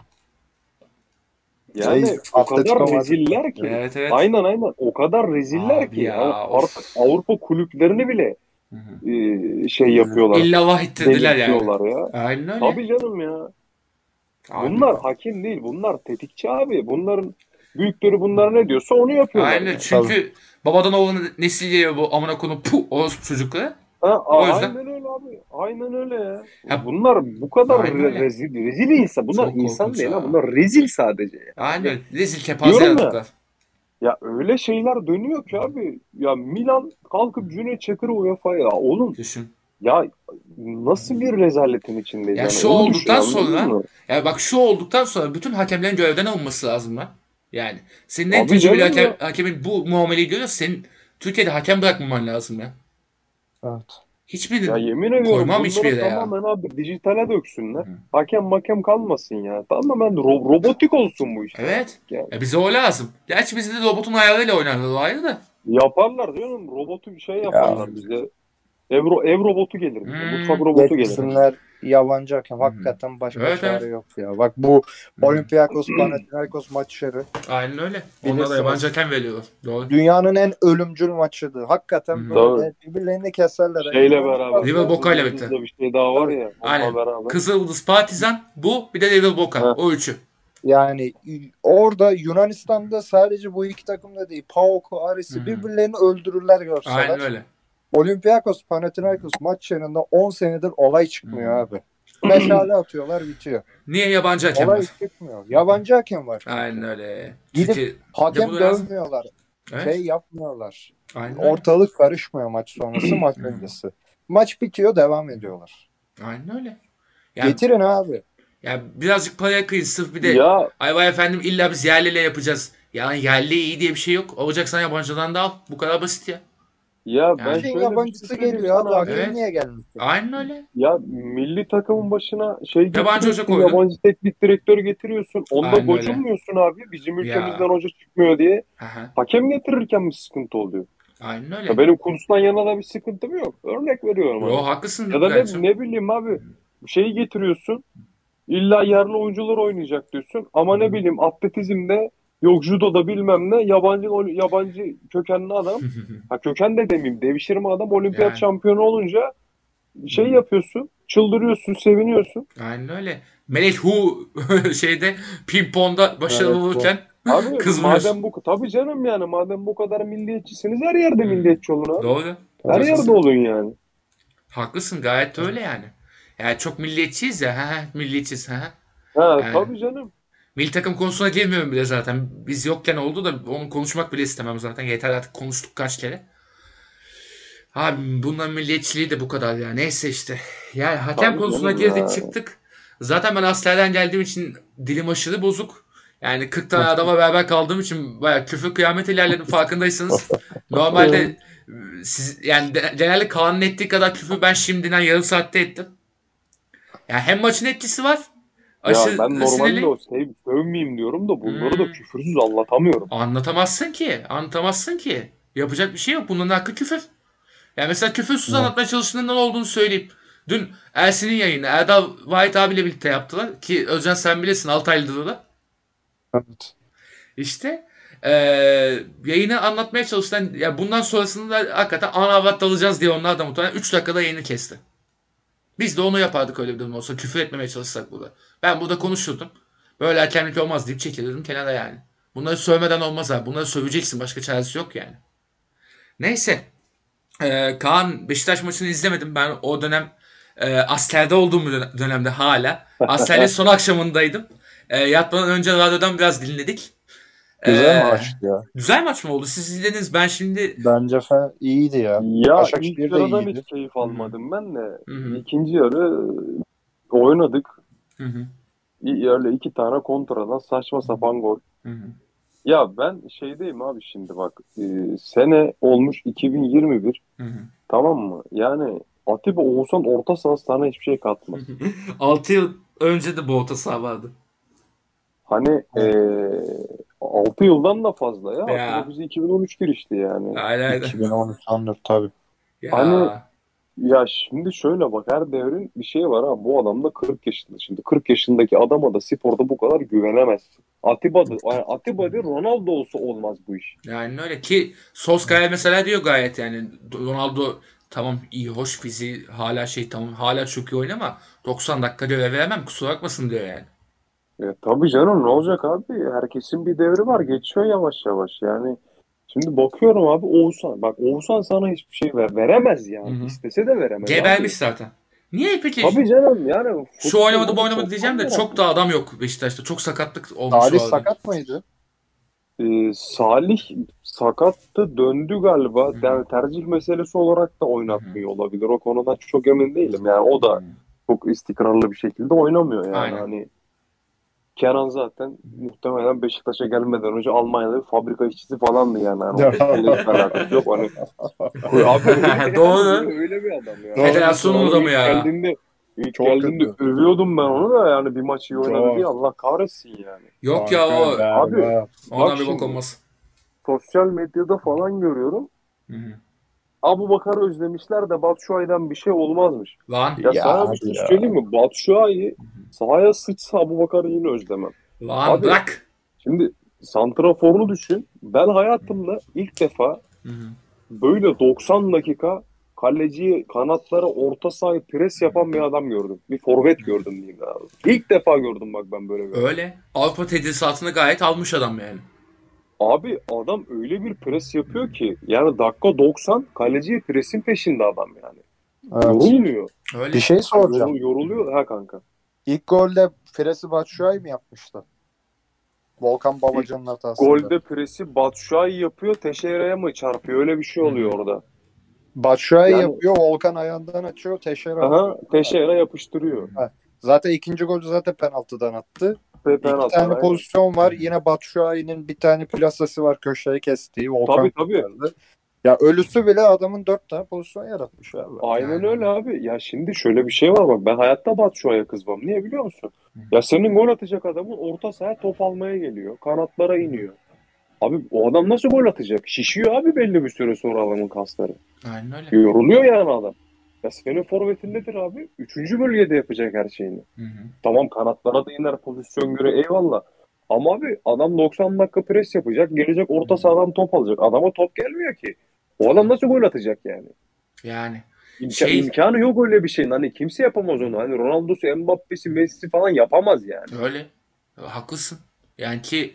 Yani Şey, o kadar reziller ki. Evet evet. Aynen aynen. O kadar reziller Abi ki. ya, Yani artık Avrupa kulüplerini bile Hı hı. e, şey yapıyorlar. İlla vahittirdiler yani. Ya. Aynen öyle. Tabii canım ya. Abi. Bunlar hakim değil. Bunlar tetikçi abi. Bunların büyükleri bunlar ne diyorsa onu yapıyorlar. Aynen çünkü babadan oğlana nesil geliyor bu amına konu pu orospu çocukları. Ha, O yüzden- aynen öyle abi. Aynen öyle ya. Ya- bunlar bu kadar re- rezil, rezil insan. Bunlar Çok insan değil ha. Bunlar rezil sadece. Ya. Aynen rezil kepaze yaratıklar. ya öyle şeyler dönüyor ki abi. Ya Milan kalkıp Cüneyt Çakır'ı UEFA'ya. Oğlum Düşün. ya nasıl bir rezaletin içindeyiz? Ya yani. şu Onu olduktan düşün, sonra- mı? Ya bak şu olduktan sonra bütün hakemlerin görevden alınması lazım lan. Yani senin en tecrübeli hakem, hakemin bu muameleyi görüyorsa senin Türkiye'de hakem bırakmaman lazım ya. Evet. Hiçbirini Ya yemin ediyorum koymam hiçbir yere ya. tamamen abi dijitale döksünler. Hı. Hakem makem kalmasın ya. Tamamen ro- robotik olsun bu iş. Evet. Yani. Ya bize o lazım. Gerçi bizde de robotun ayarıyla oynarlar o ayrı da. Yaparlar canım. Robotu şey yaparlar bize. Ev, ro- ev robotu gelir. Hmm. Mutfak robotu gelir. Yabancı hakem. Hı. Hakikaten başka Evet, çare evet. yok ya. Bak bu Olympiakos Panathinaikos maçları Aynen öyle. Onlara da yabancı hakem veriyorlar. Doğru. dünyanın en ölümcül maçıydı. Hakikaten Hı. böyle birbirlerini keserler. Şeyle Yani beraber. River Boca ile birlikte. Bir şey daha var ya. Aynen. beraber. Kızıldız Partizan bu bir de River Boca. Ha. O üçü. Yani orada Yunanistan'da sadece bu iki takım da değil. PAOK, Aris'i Hı. birbirlerini öldürürler görseler. Aynen öyle. Olympiakos Panathinaikos maç yanında 10 senedir olay çıkmıyor Hı. abi. Meşale atıyorlar bitiyor. Niye yabancı hakem Olay var? çıkmıyor. Yabancı hakem var. Aynen öyle. Gidip- Türkiye... Hakem dövmüyorlar. Evet. Şey yapmıyorlar. Aynen. Ortalık karışmıyor maç sonrası maç öncesi. Maç bitiyor devam ediyorlar. Aynen öyle. Yani, Getirin abi. yani birazcık paraya kıyın sırf bir de Ya ay vay efendim illa biz yerliyle yapacağız. Yani yerli iyi diye bir şey yok. Olacaksan yabancıdan da al. Bu kadar basit ya. Ya ben Yani- Şeyin şöyle bir yabancısı şey söyleyeyim geliyor abi. sana. Hakem Evet. niye gelmiş? Aynen öyle. Ya milli takımın başına şey Yabancı hoca getiriyorsun, koydun. yabancı teknik direktör getiriyorsun. Onda Aynen öyle. gocunmuyorsun abi. Bizim Ya. ülkemizden hoca çıkmıyor diye. Aha. Hakem getirirken bir sıkıntı oluyor. Aynen öyle. Ya benim kurstan yana da bir sıkıntım yok. Örnek veriyorum. Yo haklısın. Ya da ne, ne bileyim abi şeyi getiriyorsun. İlla yerli oyuncular oynayacak diyorsun. Ama ne bileyim atletizmde yok judoda bilmem ne yabancı yabancı kökenli adam. Ha köken de demeyeyim devşirme adam olimpiyat Yani. şampiyonu olunca şey yapıyorsun. Çıldırıyorsun, seviniyorsun. Aynen öyle. Melek Hu şeyde pingponda başarılı Evet, olurken Abi Kızmıyorsun. madem bu tabii canım yani madem bu kadar milliyetçisiniz her yerde milliyetçi olun abi. doğru. Her Haklısın. yerde olun yani. Haklısın gayet öyle yani. Yani çok milliyetçiyiz ya. Ha, milliyetçiyiz. Ha. ha. Ha Yani. tabii canım. Milli takım konusuna girmiyorum bile zaten. Biz yokken oldu da onu konuşmak bile istemem zaten. Yeter artık konuştuk kaç kere. Abi bunların milliyetçiliği de bu kadar ya. Neyse işte. Yani hakem konusuna girdik ya. çıktık. Zaten ben askerden geldiğim için dilim aşırı bozuk. Yani 40 tane adama beraber kaldığım için bayağı küfür kıyamet ilerledim farkındaysanız. Normalde siz yani de- genelde Kaan'ın ettiği kadar küfür ben şimdiden yarım saatte ettim. Yani hem maçın etkisi var. Ya Aşırı ben normalde o sev, sövmeyeyim diyorum da bunları da Hmm. küfürsüz anlatamıyorum. Anlatamazsın ki. Anlatamazsın ki. Yapacak bir şey yok. Bunların hakkı küfür. Yani mesela küfürsüz Evet. anlatmaya çalıştığından olduğunu söyleyeyim. Dün Ersin'in yayını Erdal White abiyle birlikte yaptılar. Ki Özcan sen bilirsin 6 aylıdır o da. Evet. İşte eee yayını anlatmaya çalıştılar. Ya bundan sonrasında hakikaten ana avrat dalacağız diye onlar da muhtemelen 3 dakikada yayını kesti. Biz de onu yapardık öyle bir durum olsa. Küfür etmemeye çalışsak burada. Ben burada konuşurdum. Böyle hakemlik olmaz deyip çekilirdim kenara yani. Bunları sövmeden olmaz abi. Bunları söveceksin. Başka çaresi yok yani. Neyse. Ee, Kaan Beşiktaş maçını izlemedim. Ben o dönem e, askerde olduğum dön- dönemde hala. Askerliğin son akşamındaydım. E, yatmadan önce radyodan biraz dinledik. Güzel Ee, maçtı ya. Güzel maç mı oldu? Siz izlediniz. Ben şimdi Bence fe- iyiydi ya. Ya ilk yarıdan iyiydi. hiç keyif almadım ben de. Hı hı. İkinci yarı oynadık. Hı hı. Öyle iki tane kontradan saçma sapan gol. Hı hı. Ya ben şeydeyim abi şimdi bak. e, sene olmuş 2021 Hı hı. tamam mı? Yani Atiba Oğuzhan orta saha sana hiçbir şey katmaz. 6 yıl önce de bu orta saha vardı. Hani e, 6 yıldan da fazla ya. Ya. Atiba bizi 2013 girişti yani. Aynen aynen. 2013 14 tabii. Ya. Hani- Ya şimdi şöyle bak her devrin bir şeyi var ha. Bu adam da 40 yaşında. Şimdi 40 yaşındaki adama da sporda bu kadar güvenemezsin. Atiba da, yani Atiba değil Ronaldo olsa olmaz bu iş. Yani öyle ki Solskjaer mesela diyor gayet yani Ronaldo tamam iyi hoş fiziği hala şey tamam hala çok iyi oynuyor ama 90 dakika görev veremem kusura bakmasın diyor yani. E, tabii canım ne olacak abi? Herkesin bir devri var. Geçiyor yavaş yavaş. Yani şimdi bakıyorum abi Oğuzhan. Bak Oğuzhan sana hiçbir şey ver, veremez yani. Hı hı. İstese de veremez. Gebermiş abi. zaten. Niye peki? Tabii canım yani. Şu oynamadı bu oynamadı diyeceğim de çok da adam yok Beşiktaş'ta. Çok sakatlık olmuş Salih sakat mıydı? Ee, Salih sakattı döndü galiba. Yani tercih meselesi olarak da oynatmıyor olabilir. O konuda çok emin değilim. Yani o da çok istikrarlı bir şekilde oynamıyor yani. Aynen. Hani Kenan zaten muhtemelen Beşiktaş'a gelmeden önce Almanya'da bir fabrika işçisi falandı yani. yani yok. Hani abi öyle, Doğru. öyle bir adam ya. Federasyonun adamı ya. Geldiğinde, ilk Çok geldiğinde kötü. övüyordum ben onu da yani bir maç iyi oynadı diye Allah kahretsin yani. Yok ya o Abi, ondan bak bir şimdi. olmaz. Sosyal medyada falan görüyorum. Hı hı. Abu Bakar'ı özlemişler de Batshuayi'den bir şey olmazmış. Lan Ya, Ya sana bir şey söyleyeyim mi? Batshuayi sahaya sıçsa Abu Bakar'ı yine özlemem. lan Abi- bırak. Şimdi santraforunu düşün. Ben hayatımda ilk defa böyle 90 dakika kaleciyi kanatlara orta sahayı pres yapan bir adam gördüm. Bir forvet gördüm diyeyim abi. İlk defa gördüm bak ben böyle adam. Öyle. Avrupa tedrisatını gayet almış adam yani. Abi adam öyle bir pres yapıyor ki yani dakika 90 kaleciyi presin peşinde adam yani. Evet. Yorulmuyor. Öyle. Bir şey soracağım. Yorul- yoruluyor ha kanka. İlk golde Fresi Batshuayi mi yapmıştı? Volkan Babacan'ın hatasında. Golde presi Batshuayi yapıyor, Teixeira'ya mı çarpıyor? Öyle bir şey oluyor orada. Batshuayi Yani- yapıyor, Volkan ayağından açıyor, Teşera Aha, Teixeira yapıştırıyor. Zaten ikinci golü zaten penaltıdan attı. Ve İki penaltı. tane Aynen. pozisyon var. Yine Batshuayi'nin bir tane plasası var köşeye kestiği. Volkan Tabii, tabii. kurtardı. Ya ölüsü bile adamın dört tane pozisyon yaratmış abi. Aynen Yani. öyle abi. Ya şimdi şöyle bir şey var bak ben hayatta Batshuayi'ye kızmam. Niye biliyor musun? Ya senin gol atacak adamın orta sahaya top almaya geliyor. Kanatlara iniyor. Abi o adam nasıl gol atacak? Şişiyor abi belli bir süre sonra adamın kasları. Aynen öyle. Yoruluyor yani adam. Ya senin forvetin nedir abi? Üçüncü bölgede yapacak her şeyini. Hı hı. Tamam kanatlara da iner pozisyon göre eyvallah. Ama abi adam 90 dakika pres yapacak. Gelecek orta sahadan top alacak. Adama top gelmiyor ki. O adam nasıl gol atacak yani? Yani. İmka- Şey- imkanı yok öyle bir şeyin. Hani kimse yapamaz onu. Hani Ronaldo'su, Mbappe'si, Messi'si falan yapamaz yani. Öyle. Haklısın. Yani ki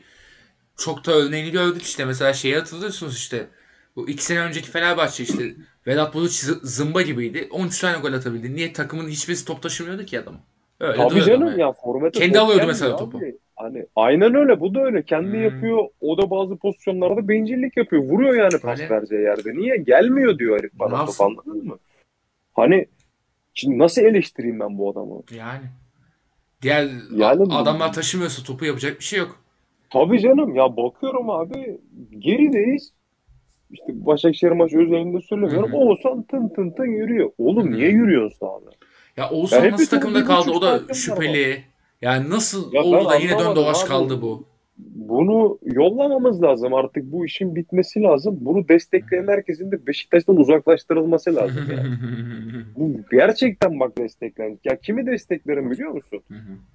çok da örneğini gördük işte. Mesela şeyi hatırlıyorsunuz işte. Bu iki sene önceki Fenerbahçe işte. Vedat zı- zımba gibiydi. 13 tane gol atabildi. Niye takımın hiçbirisi top taşımıyordu ki adam? Öyle Tabii canım ama. ya formete Kendi alıyordu mesela abi. topu. Hani aynen öyle. Bu da öyle. Kendi Hmm. yapıyor. O da bazı pozisyonlarda bencillik yapıyor. Vuruyor yani pas Öyle. vereceği yerde. Niye? Gelmiyor diyor herif bana top anladın mı? Hani şimdi nasıl eleştireyim ben bu adamı? Yani. Diğer Yani- adamlar taşımıyorsa topu yapacak bir şey yok. Tabii canım ya bakıyorum abi gerideyiz. İşte Başakşehir maçı özelinde söylemiyorum. Hı hı. Oğuzhan tın tın tın yürüyor. Oğlum Hı hı. niye yürüyorsun sahada? Ya Oğuzhan Ya nasıl takımda kaldı? O da var şüpheli. Yani nasıl Ya oldu da yine dön dolaş kaldı bu? Bunu yollamamız lazım artık. Bu işin bitmesi lazım. Bunu destekleyen herkesin de Beşiktaş'tan uzaklaştırılması lazım yani. Bu gerçekten bak desteklen. Ya kimi desteklerim biliyor musun?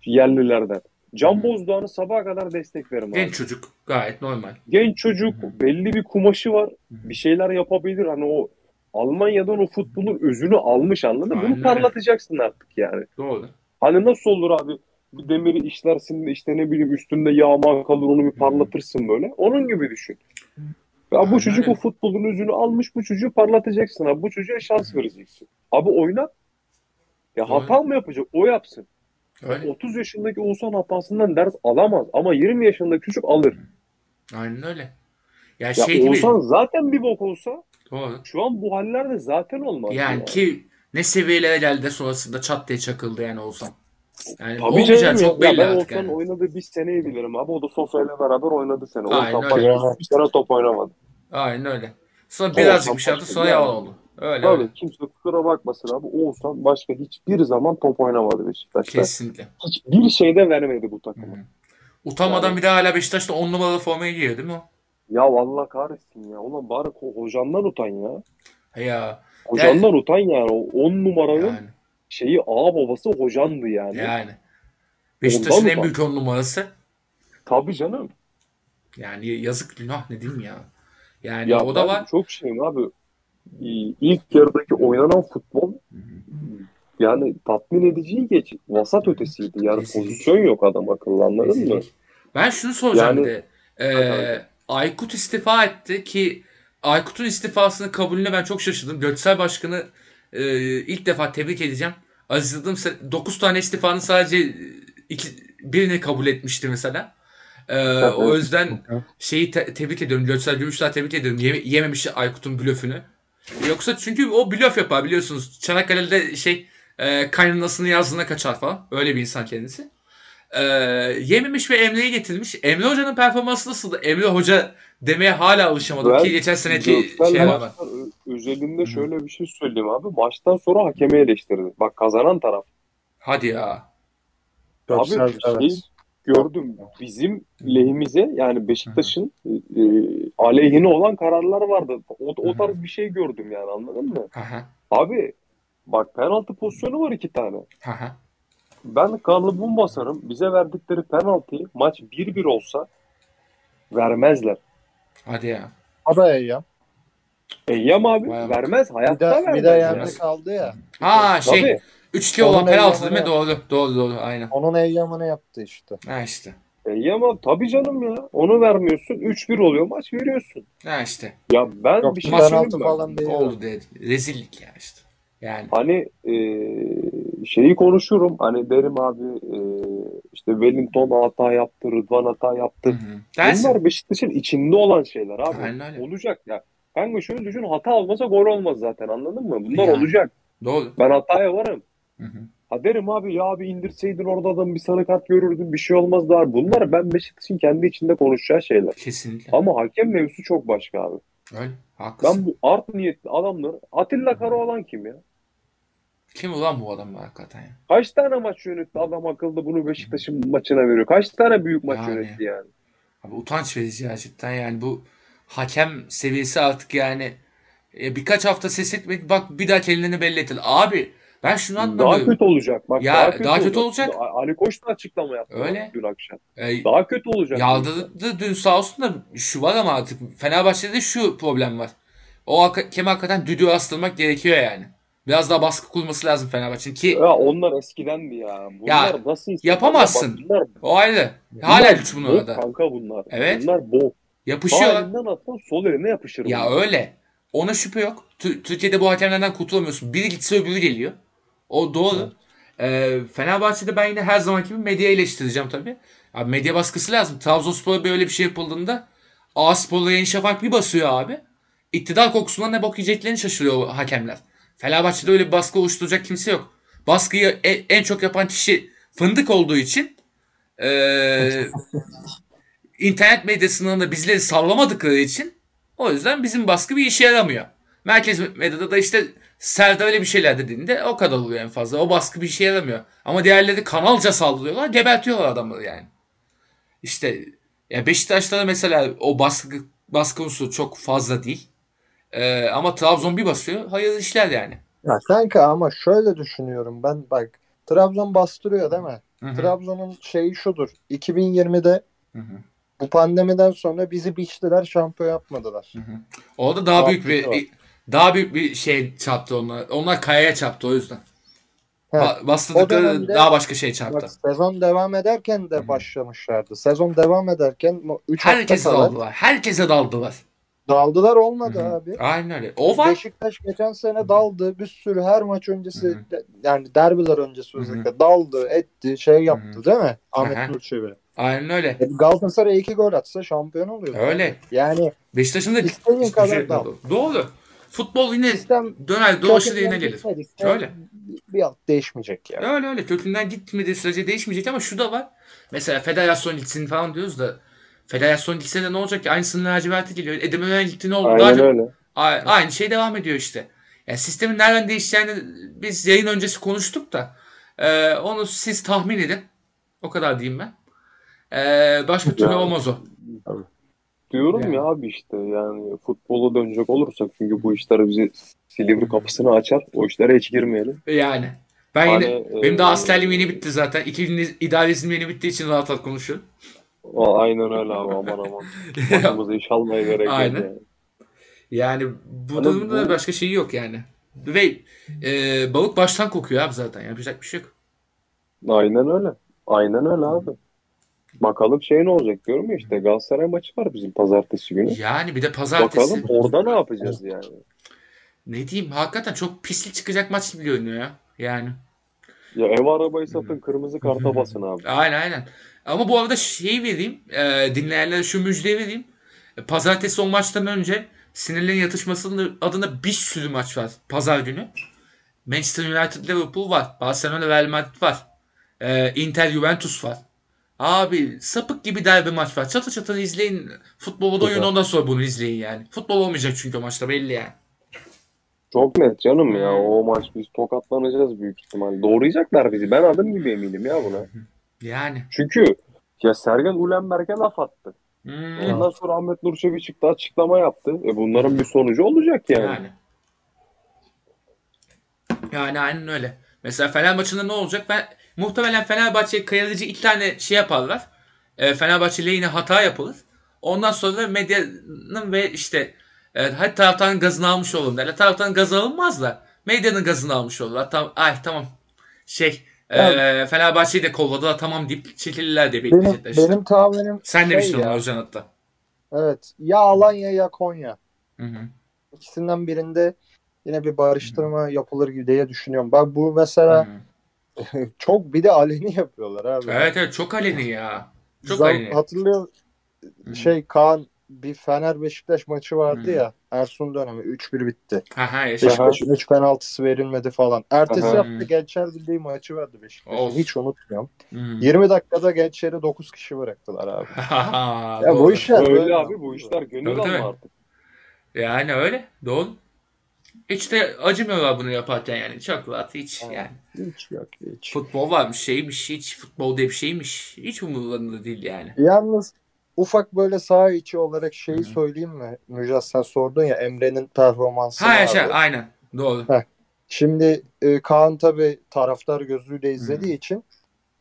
Yerlilerden. Can Bozdoğan'ı sabaha kadar desteklerim abi. Genç çocuk gayet normal. Genç çocuk Hı hı. belli bir kumaşı var. hı. Bir şeyler yapabilir. Hani o Almanya'dan o futbolun özünü almış anladın mı? Bunu parlatacaksın artık yani. Doğru. Hani nasıl olur abi? Bir demiri işlersin işte ne bileyim üstünde yağma kalır onu bir parlatırsın böyle. Onun gibi düşün. Ya Aynen bu çocuk o futbolun özünü almış bu çocuğu parlatacaksın abi. Bu çocuğa şans vereceksin. Abi oynat. Ya Doğru. hata mı yapacak? O yapsın. Öyle. 30 yaşındaki Oğuzhan hatasından ders alamaz ama 20 yaşındaki çocuk alır. Aynen öyle. Ya, Ya şey gibi. Oğuzhan zaten bir bok olsa Doğru. şu an bu hallerde zaten olmaz. Yani ki ne seviyelere geldi sonrasında çat diye çakıldı yani olsam. Yani Tabii canım ya. çok Ya belli ben artık Oğuzhan'ın yani. oynadığı bir seneyi bilirim abi. O da Sofya ile beraber oynadı sene. Aynen Oğuzhan öyle. bir sene top oynamadı. Aynen öyle. Sonra Oğuzhan birazcık bir şey yaptı sonra yalan yani. oldu. Öyle Tabii öyle. kimse kusura bakmasın abi. Oğuzhan başka hiçbir zaman top oynamadı Beşiktaş'ta. Kesinlikle. Hiçbir şeyde vermedi bu takıma. hı. Utanmadan Yani- bir de hala Beşiktaş'ta 10 numaralı formayı giyiyor değil mi o? Ya Allah kahretsin ya. Ulan bari hocandan utan ya. Ya Hocandan utan yani. O 10 numaranın yani. şeyi ağ babası hocandı yani. Yani. Beşiktaş'ın en büyük 10 numarası. Tabii canım. Yani yazık günah ne diyeyim ya. Yani Ya o da var. çok şeyim abi. İ- İlk yarıdaki oynanan futbol yani tatmin ediciyi geç. Vasat ötesiydi. Yani Kesinlikle. pozisyon yok adam akıllı anladın mı? Ben şunu soracağım Yani- bir de. Ee, Aykut istifa etti ki Aykut'un istifasını kabulüne ben çok şaşırdım. Göksel Başkan'ı e, ilk defa tebrik edeceğim. Aziz Yıldırım 9 tane istifanın sadece iki, birini kabul etmişti mesela. Ee, o yüzden şeyi te- tebrik ediyorum. Göksel Gümüşler tebrik ediyorum. Yeme- yememiş Aykut'un blöfünü. Yoksa çünkü o blöf yapar biliyorsunuz. Çanakkale'de şey e, kaynanasını yazdığına kaçar falan. Öyle bir insan kendisi. E, yememiş ve Emre'yi getirmiş. Emre Hoca'nın performansı nasıldı? Emre Hoca demeye hala alışamadım Ben ki geçen seneki şey maçlar ö- özelinde şöyle bir şey söyleyeyim abi. Maçtan sonra hakemi eleştirdi. Bak kazanan taraf. Hadi ya. Abi evet. Gördüm. Bizim lehimize yani Beşiktaş'ın e, aleyhine olan kararlar vardı. O, o tarz bir şey gördüm yani anladın mı? Abi bak penaltı pozisyonu var iki tane. Ben kalıbımı basarım. Bize verdikleri penaltıyı maç 1-1 olsa vermezler. Hadi ya. Abi ya. Eyyam abi bak. vermez. Hayatta de, vermez. bir de yani. yerde kaldı ya. Ha şey Tabii. 3-2 olan penaltı değil mi? eyyamını Doğru. Doğru doğru. Aynen. Onun eyyamını yaptı işte. Ha işte. Eyyam abi tabii canım ya. Onu vermiyorsun. 3-1 oluyor maç veriyorsun. Ha işte. Ya ben Yok bir şey penaltı söyleyeyim falan değil. Oldu dedi. Rezillik ya işte. Yani. Hani e, şeyi konuşurum. Hani derim abi e, işte Wellington hata yaptı, Rıdvan hata Hı yaptı. hı. Dersin. Bunlar Beşiktaş'ın içinde olan şeyler abi. Aynen öyle. Olacak ya. Kanka şöyle düşün hata olmasa gol olmaz zaten anladın mı? Bunlar Yani. olacak. Doğru. Ben hataya varım. Hı hı. Ha derim abi ya abi indirseydin orada adam bir sarı kart görürdün bir şey olmaz daha. Bunlar ben Beşiktaş'ın kendi içinde konuşacağı şeyler. Kesinlikle. Ama hakem mevzusu çok başka abi. Öyle. Haklısın. Ben bu art niyetli adamlar Atilla Karaoğlan kim ya? Kim ulan bu adam hakikaten ya? Kaç tane maç yönetti adam akıllı bunu Beşiktaş'ın maçına veriyor. Kaç tane büyük maç Yani. yönetti yani. Abi utanç verici gerçekten yani bu hakem seviyesi artık yani e, birkaç hafta ses etmedi bak bir daha kendini belli ettiler. Abi ben şunu Daha anlamıyorum. kötü olacak. Bak Ya, daha kötü, daha kötü olacak. Ali Koç da açıklama yaptı Öyle. dün akşam. E, Daha kötü olacak. Yaldırdı dün sağ olsun da şu var ama artık Fenerbahçe'de şu problem var. O hakem hakikaten düdüğü astırmak gerekiyor yani. Biraz daha baskı kurması lazım Fenerbahçe'nin ki Ya onlar eskidendi ya. Bunlar Ya, nasıl yapamazsın. Bak, bunlar, o ayrı. Hala bunlar güç bok bunlarda. kanka bunlar. Evet. Bunlar bok. Sağ Yapışıyorlar. elinden atsan sol eline yapışır. Ya bunlar. öyle. Ona şüphe yok. Tü- Türkiye'de bu hakemlerden kurtulamıyorsun. Biri gitse öbürü geliyor. O doğru. Ee, Fenerbahçe'de ben yine her zamanki gibi medya eleştireceğim tabii. Abi medya baskısı lazım. Trabzonspor'a böyle bir şey yapıldığında A Spor'la Yeni Şafak bir basıyor abi. İktidar kokusundan ne bok yiyeceklerini şaşırıyor hakemler. Fenerbahçe'de öyle bir baskı oluşturacak kimse yok. Baskıyı e- en çok yapan kişi fındık olduğu için ee, internet medyasından da bizleri sallamadıkları için o yüzden bizim baskı bir işe yaramıyor. Merkez medyada da işte Serdar öyle bir şeyler dediğinde o kadar oluyor en fazla. O baskı bir işe yaramıyor. Ama diğerleri kanalca saldırıyorlar, gebertiyorlar adamları yani. İşte ya Beşiktaş'ta mesela o baskı baskı unsuru çok fazla değil. Ee, ama Trabzon bir basıyor, hayırlı işler yani. Ya kanka ama şöyle düşünüyorum ben bak Trabzon bastırıyor değil mi? Hı hı, Trabzon'un şeyi şudur. 2020'de hı hı, bu pandemiden sonra bizi biçtiler şampiyon yapmadılar. hı hı. Orada daha büyük bir var. Daha büyük bir şey çarptı onlar. Onlar kayaya çarptı o yüzden. Ba- bastırdıkları dönemde- daha başka şey çarptı. Bak sezon devam ederken de başlamışlardı. Sezon devam ederken 3 hafta Herkese kala daldılar. Herkese daldılar. daldılar olmadı Hı hı. abi. Aynen öyle. O var. Beşiktaş geçen sene daldı. Bir sürü her maç öncesi Hı hı. de- yani derbiler öncesi Hı hı. özellikle daldı, etti, şey yaptı Hı hı. değil mi? Ahmet Aha. Nur Çebi. Aynen öyle. E, Galatasaray iki gol atsa şampiyon oluyor. Öyle. Yani Beşiktaş'ın da İstediğin kadar dal. Doğru. Futbol yine sistem döner dolaşır yine gelir. Öyle. Bir alt değişmeyecek yani. Öyle öyle. Kökünden gitmediği sürece değişmeyecek ama şu da var. Mesela federasyon gitsin falan diyoruz da federasyon gitse de ne olacak ki? Aynısının laciverti geliyor. Edem Ören gitti ne oldu? Aynen Daha- öyle. Aynı şey devam ediyor işte. Yani sistemin nereden değişeceğini biz yayın öncesi konuştuk da e, onu siz tahmin edin. O kadar diyeyim ben. E, başka türlü olmaz o. Diyorum Yani. ya abi işte yani futbola dönecek olursak çünkü bu işler bizi Silivri kapısını açar. O işlere hiç girmeyelim. Yani. Ben Hani, yine, benim e, askerliğim yeni bitti zaten. İki gün idealizm yeni bittiği için rahat rahat konuşuyorum. Aynen öyle abi aman aman. Başımıza iş almaya gerek yok Aynen. yani. Yani bu Hani durumda bu- başka şey yok yani. Ve e, balık baştan kokuyor abi zaten. Yapacak bir şey yok. Aynen öyle. Aynen öyle abi. Bakalım şey ne olacak diyorum ya işte Galatasaray maçı var bizim pazartesi günü. Yani bir de pazartesi. Bakalım orada ne yapacağız yani. Ne diyeyim hakikaten çok pislik çıkacak maç gibi görünüyor ya. Yani. Ya ev arabayı satın kırmızı karta basın abi. Aynen aynen. Ama bu arada şeyi vereyim. E, dinleyenlere şu müjdeyi vereyim. E, pazartesi o maçtan önce sinirlerin yatışmasının adına bir sürü maç var. Pazar günü. Manchester United Liverpool var. Barcelona Real Madrid var. E, Inter Juventus var. Abi sapık gibi derbi maç var. Çatır çatır izleyin. Futbolu da oyun ondan sonra bunu izleyin yani. Futbol olmayacak çünkü o maçta belli yani. Çok net canım ya. O maç biz tokatlanacağız büyük ihtimal. Doğrayacaklar bizi. Ben adım gibi eminim ya buna. Yani. Çünkü ya Sergen Ulenberg'e laf attı. Hmm. Ondan sonra Ahmet Nur Çebi çıktı açıklama yaptı. E bunların bir sonucu olacak yani. Yani. Yani aynen öyle. Mesela Fener maçında ne olacak? Ben muhtemelen Fenerbahçe kayırıcı iki tane şey yaparlar. E, Fenerbahçe lehine hata yapılır. Ondan sonra da medyanın ve işte e, hadi taraftarın gazını almış olun derler. Taraftarın gazı alınmaz da medyanın gazını almış olurlar. Tam, ay tamam şey e, Fenerbahçe'yi de kolladılar tamam deyip çekilirler diye Benim, işte. benim tahminim Sen şey demiştin ya, Özcan hatta. Evet. Ya Alanya ya Konya. Hı hı. İkisinden birinde yine bir barıştırma yapılır gibi diye düşünüyorum. Bak bu mesela hı. çok bir de aleni yapıyorlar abi. Evet evet çok aleni ya. Çok Zam- aleni. Hatırlıyor şey Kaan bir Fener Beşiktaş maçı vardı Hı. ya. Ersun dönemi 3-1 bitti. Ha ha yaşa. Beşiktaş'ın 3 penaltısı verilmedi falan. Ertesi Aha. hafta Gençler Birliği maçı vardı Beşiktaş'ın. Hiç unutmuyorum. Hı. 20 dakikada Gençler'e 9 kişi bıraktılar abi. ya Ya bu işler Öyle böyle abi bu işler gönül alma artık. Yani öyle. Doğru. Hiç de acımıyorlar bunu yaparken yani. Çok rahat hiç Evet. yani. Hiç yok hiç. Futbol varmış şeymiş hiç futbol diye bir şeymiş. Hiç umurlarında değil yani. Yalnız ufak böyle saha içi olarak şeyi Hı. söyleyeyim mi? Müjdat sen sordun ya Emre'nin performansı Ha yaşa aynen. Doğru. Şimdi e, Kaan tabii taraftar gözüyle izlediği için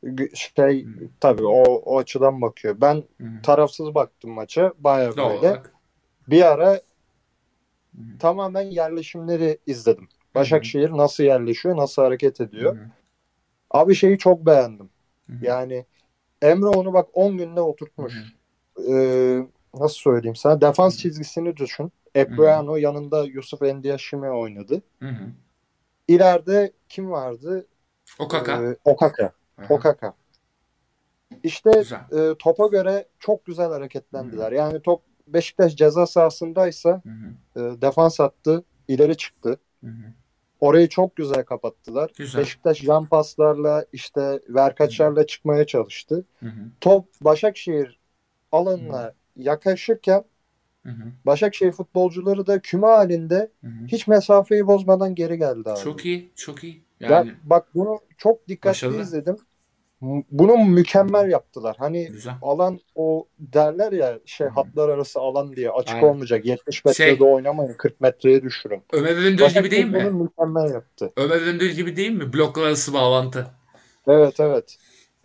gü- şey Hı. tabii o, o açıdan bakıyor. Ben Hı hı. tarafsız baktım maça baya Doğal böyle. olarak. Bir ara Hı hı. tamamen yerleşimleri izledim. Başakşehir nasıl yerleşiyor, nasıl hareket ediyor. Hı hı. Abi şeyi çok beğendim. Hı hı. Yani Emre onu bak 10 günde oturtmuş. Hı Ee, nasıl söyleyeyim sana? Defans çizgisini düşün. Epriano yanında Yusuf Endiashime oynadı. Hı hı. İleride kim vardı? O kaka. Ee, Okaka. Aha. Okaka. İşte Güzel. e, topa göre çok güzel hareketlendiler. Yani top Beşiktaş ceza sahasındaysa Hı hı. e, defans attı, ileri çıktı. Hı hı. Orayı çok güzel kapattılar. Güzel. Beşiktaş yan paslarla işte verkaçlarla çıkmaya çalıştı. Hı hı. Top Başakşehir alanına yaklaşırken Hı hı. Başakşehir futbolcuları da küme halinde Hı hı. hiç mesafeyi bozmadan geri geldi abi. Çok iyi. Çok iyi. Ben Yani bak bunu çok dikkatli Başarılı. izledim. Bunu mükemmel yaptılar. Hani güzel. alan o derler ya şey hatlar arası alan diye açık Aynen. olmayacak. 70 metrede Şey- oynamayın 40 metreye düşürün. Ömer Öndür gibi değil mi? bunu mükemmel yaptı. Ömer Öndür gibi değil mi? Bloklar arası bağlantı. Evet evet.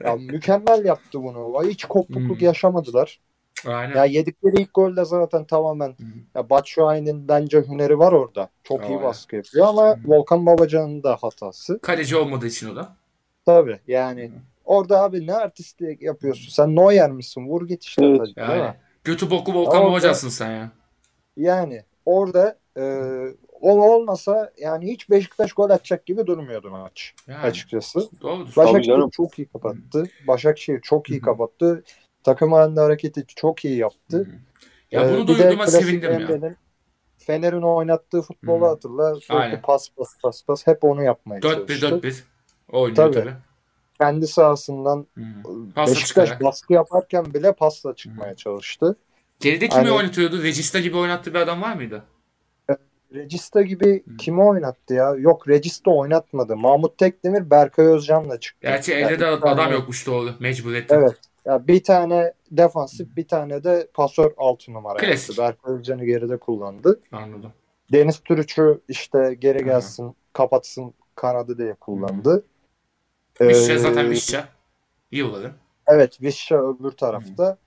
Ya mükemmel yaptı bunu. Hiç kopukluk Hmm. yaşamadılar. Aynen. Ya yedikleri ilk golde zaten tamamen Hı. ya Batshuayi'nin bence hüneri var orada. Çok iyi Aynen. baskı yapıyor ama Volkan Babacan'ın da hatası. Kaleci olmadığı için o da. Tabii yani orada abi ne artistlik yapıyorsun? Sen Neuer misin? Vur git işte. Evet. tabii, Yani. Götü boku Volkan Orada- Babacansın sen ya. Yani orada e, o olmasa yani hiç Beşiktaş gol atacak gibi durmuyordu maç Yani. açıkçası. Doğrudur. Tabii Başakşehir canım. çok iyi kapattı. Başakşehir çok iyi kapattı. Takım halinde hareketi çok iyi yaptı. Hı. Ya Ee, bunu de duyduğuma sevindim ya. Emre'nin Fener'in oynattığı futbolu hatırla. Sürekli Aynen. pas pas pas pas hep onu yapmaya 4-1 çalıştı. 4-1 oynuyor Tabii. tabii. Kendi sahasından Hı. Pasla Beşiktaş baskı yaparken bile pasla çıkmaya çalıştı. Geride kimi Hani- oynatıyordu? Regista gibi oynattığı bir adam var mıydı? Regista gibi Hı. kimi oynattı ya? Yok Regista oynatmadı. Mahmut Tekdemir Berkay Özcan'la çıktı. Gerçi Yani elde de bir tane- adam yokmuş doğru. Mecbur etti. Evet. Ya bir tane defansif bir tane de pasör altı numara Klasik. yaptı. Berkay Özcan'ı geride kullandı. Anladım. Deniz Türüç'ü işte geri gelsin, kapatsın kanadı diye kullandı. Vişça Ee, zaten Vişça. İyi olalım. Evet, Vişça öbür tarafta.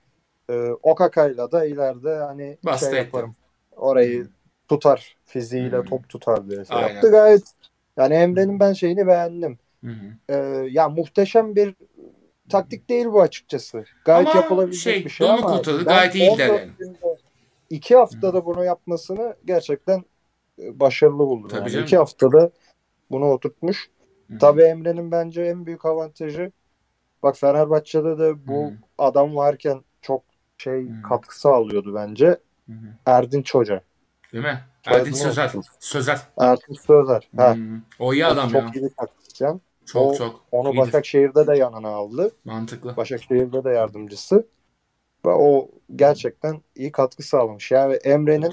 Ee, Okaka'yla da ileride hani Bastı şey yaparım. Orayı tutar, fiziğiyle Hı. top tutar diye şey Aynen. yaptı. Gayet yani Emre'nin ben şeyini beğendim. Hı hı. Ee, ya muhteşem bir taktik değil bu açıkçası. Gayet Ama yapılabilecek şey, bir şey ama kurtardı. Gayet iyi 14 ilerledi. günde iki haftada bunu yapmasını gerçekten e, başarılı buldum. Tabii yani. canım. İki haftada bunu oturtmuş. Tabii Emre'nin bence en büyük avantajı bak Fenerbahçe'de de bu Hı. adam varken çok şey Hı. katkı sağlıyordu bence. Hı hı. Erdinç Hoca. Değil mi? Erdinç Sözer. Sözer. Erdinç Sözer. Ha. O iyi o adam çok ya. iyi bir taktisyen. Çok o- çok. Onu iyidir. Başakşehir'de de yanına aldı. Mantıklı. Başakşehir'de de yardımcısı. Ve o gerçekten iyi katkı sağlamış. Yani Emre'nin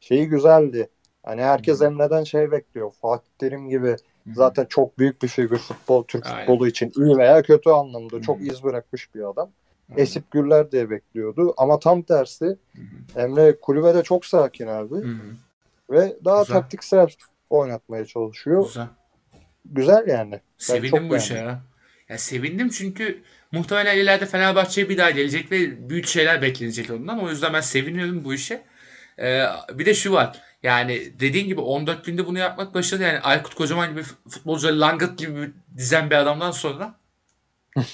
şeyi güzeldi. Hani herkes. Emre'den şey bekliyor. Fatih Terim gibi. Zaten çok büyük bir figür futbol Türk Aynen. futbolu için iyi veya kötü anlamda çok iz bırakmış bir adam. Aynen. Esip Güller diye bekliyordu ama tam tersi Hı hı. Emre kulübede çok sakin abi Hı hı. ve daha Güzel. taktiksel oynatmaya çalışıyor. Güzel. Güzel yani. Sevindim çok bu işe ya. Ya sevindim çünkü muhtemelen ileride Fenerbahçe'ye bir daha gelecek ve büyük şeyler beklenecek ondan. O yüzden ben seviniyorum bu işe. Ee, bir de şu var. Yani dediğin gibi 14 günde bunu yapmak başarılı. Yani Aykut Kocaman gibi futbolcu Langıt gibi dizen bir adamdan sonra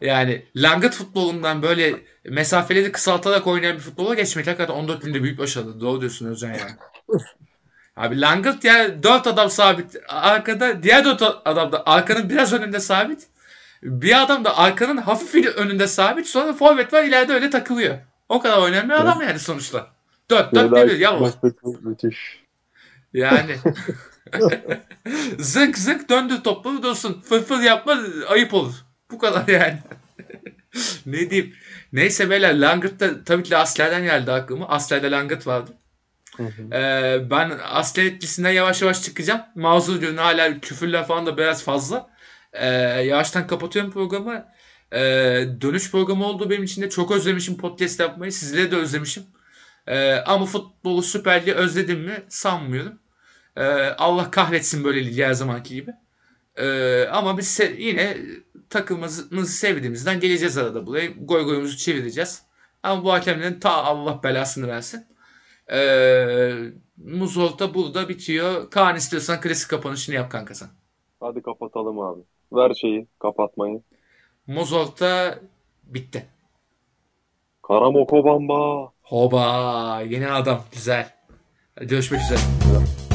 yani Langıt futbolundan böyle mesafeleri kısaltarak oynayan bir futbola geçmek hakikaten 14 günde büyük başarı. Doğru diyorsun Özcan yani. Abi Langırt ya 4 adam sabit arkada diğer 4 adam da arkanın biraz önünde sabit. Bir adam da arkanın hafif önünde sabit. Sonra forvet var ileride öyle takılıyor. O kadar oynayan bir adam yani sonuçta. 4 4 1 yavrum. Müthiş. Yani zınk zınk döndür topu dursun. Fırfır yapma ayıp olur. Bu kadar yani. ne diyeyim. Neyse beyler Langırt da tabii ki de Asler'den geldi aklıma. Asler'de Langırt vardı. Hı hı. Ee, ben Asler etkisinden yavaş yavaş çıkacağım. Mazur görün hala küfürler falan da biraz fazla. Ee, yavaştan kapatıyorum programı. Ee, dönüş programı oldu benim için de çok özlemişim podcast yapmayı. Sizleri de özlemişim. Ee, ama futbolu Süper Lig'i özledim mi sanmıyorum. Ee, Allah kahretsin böyle ligi her zamanki gibi. Ee, ama biz se- yine takımımızı sevdiğimizden geleceğiz arada buraya. Goy goyumuzu çevireceğiz. Ama bu hakemlerin ta Allah belasını versin. Ee, Muzolta burada bitiyor. Kaan istiyorsan klasik kapanışını yap kanka sen. Hadi kapatalım abi. Ver şeyi kapatmayı. Muzolta bitti. Karamoko Bamba. Hoba yeni adam güzel. Görüşmek üzere.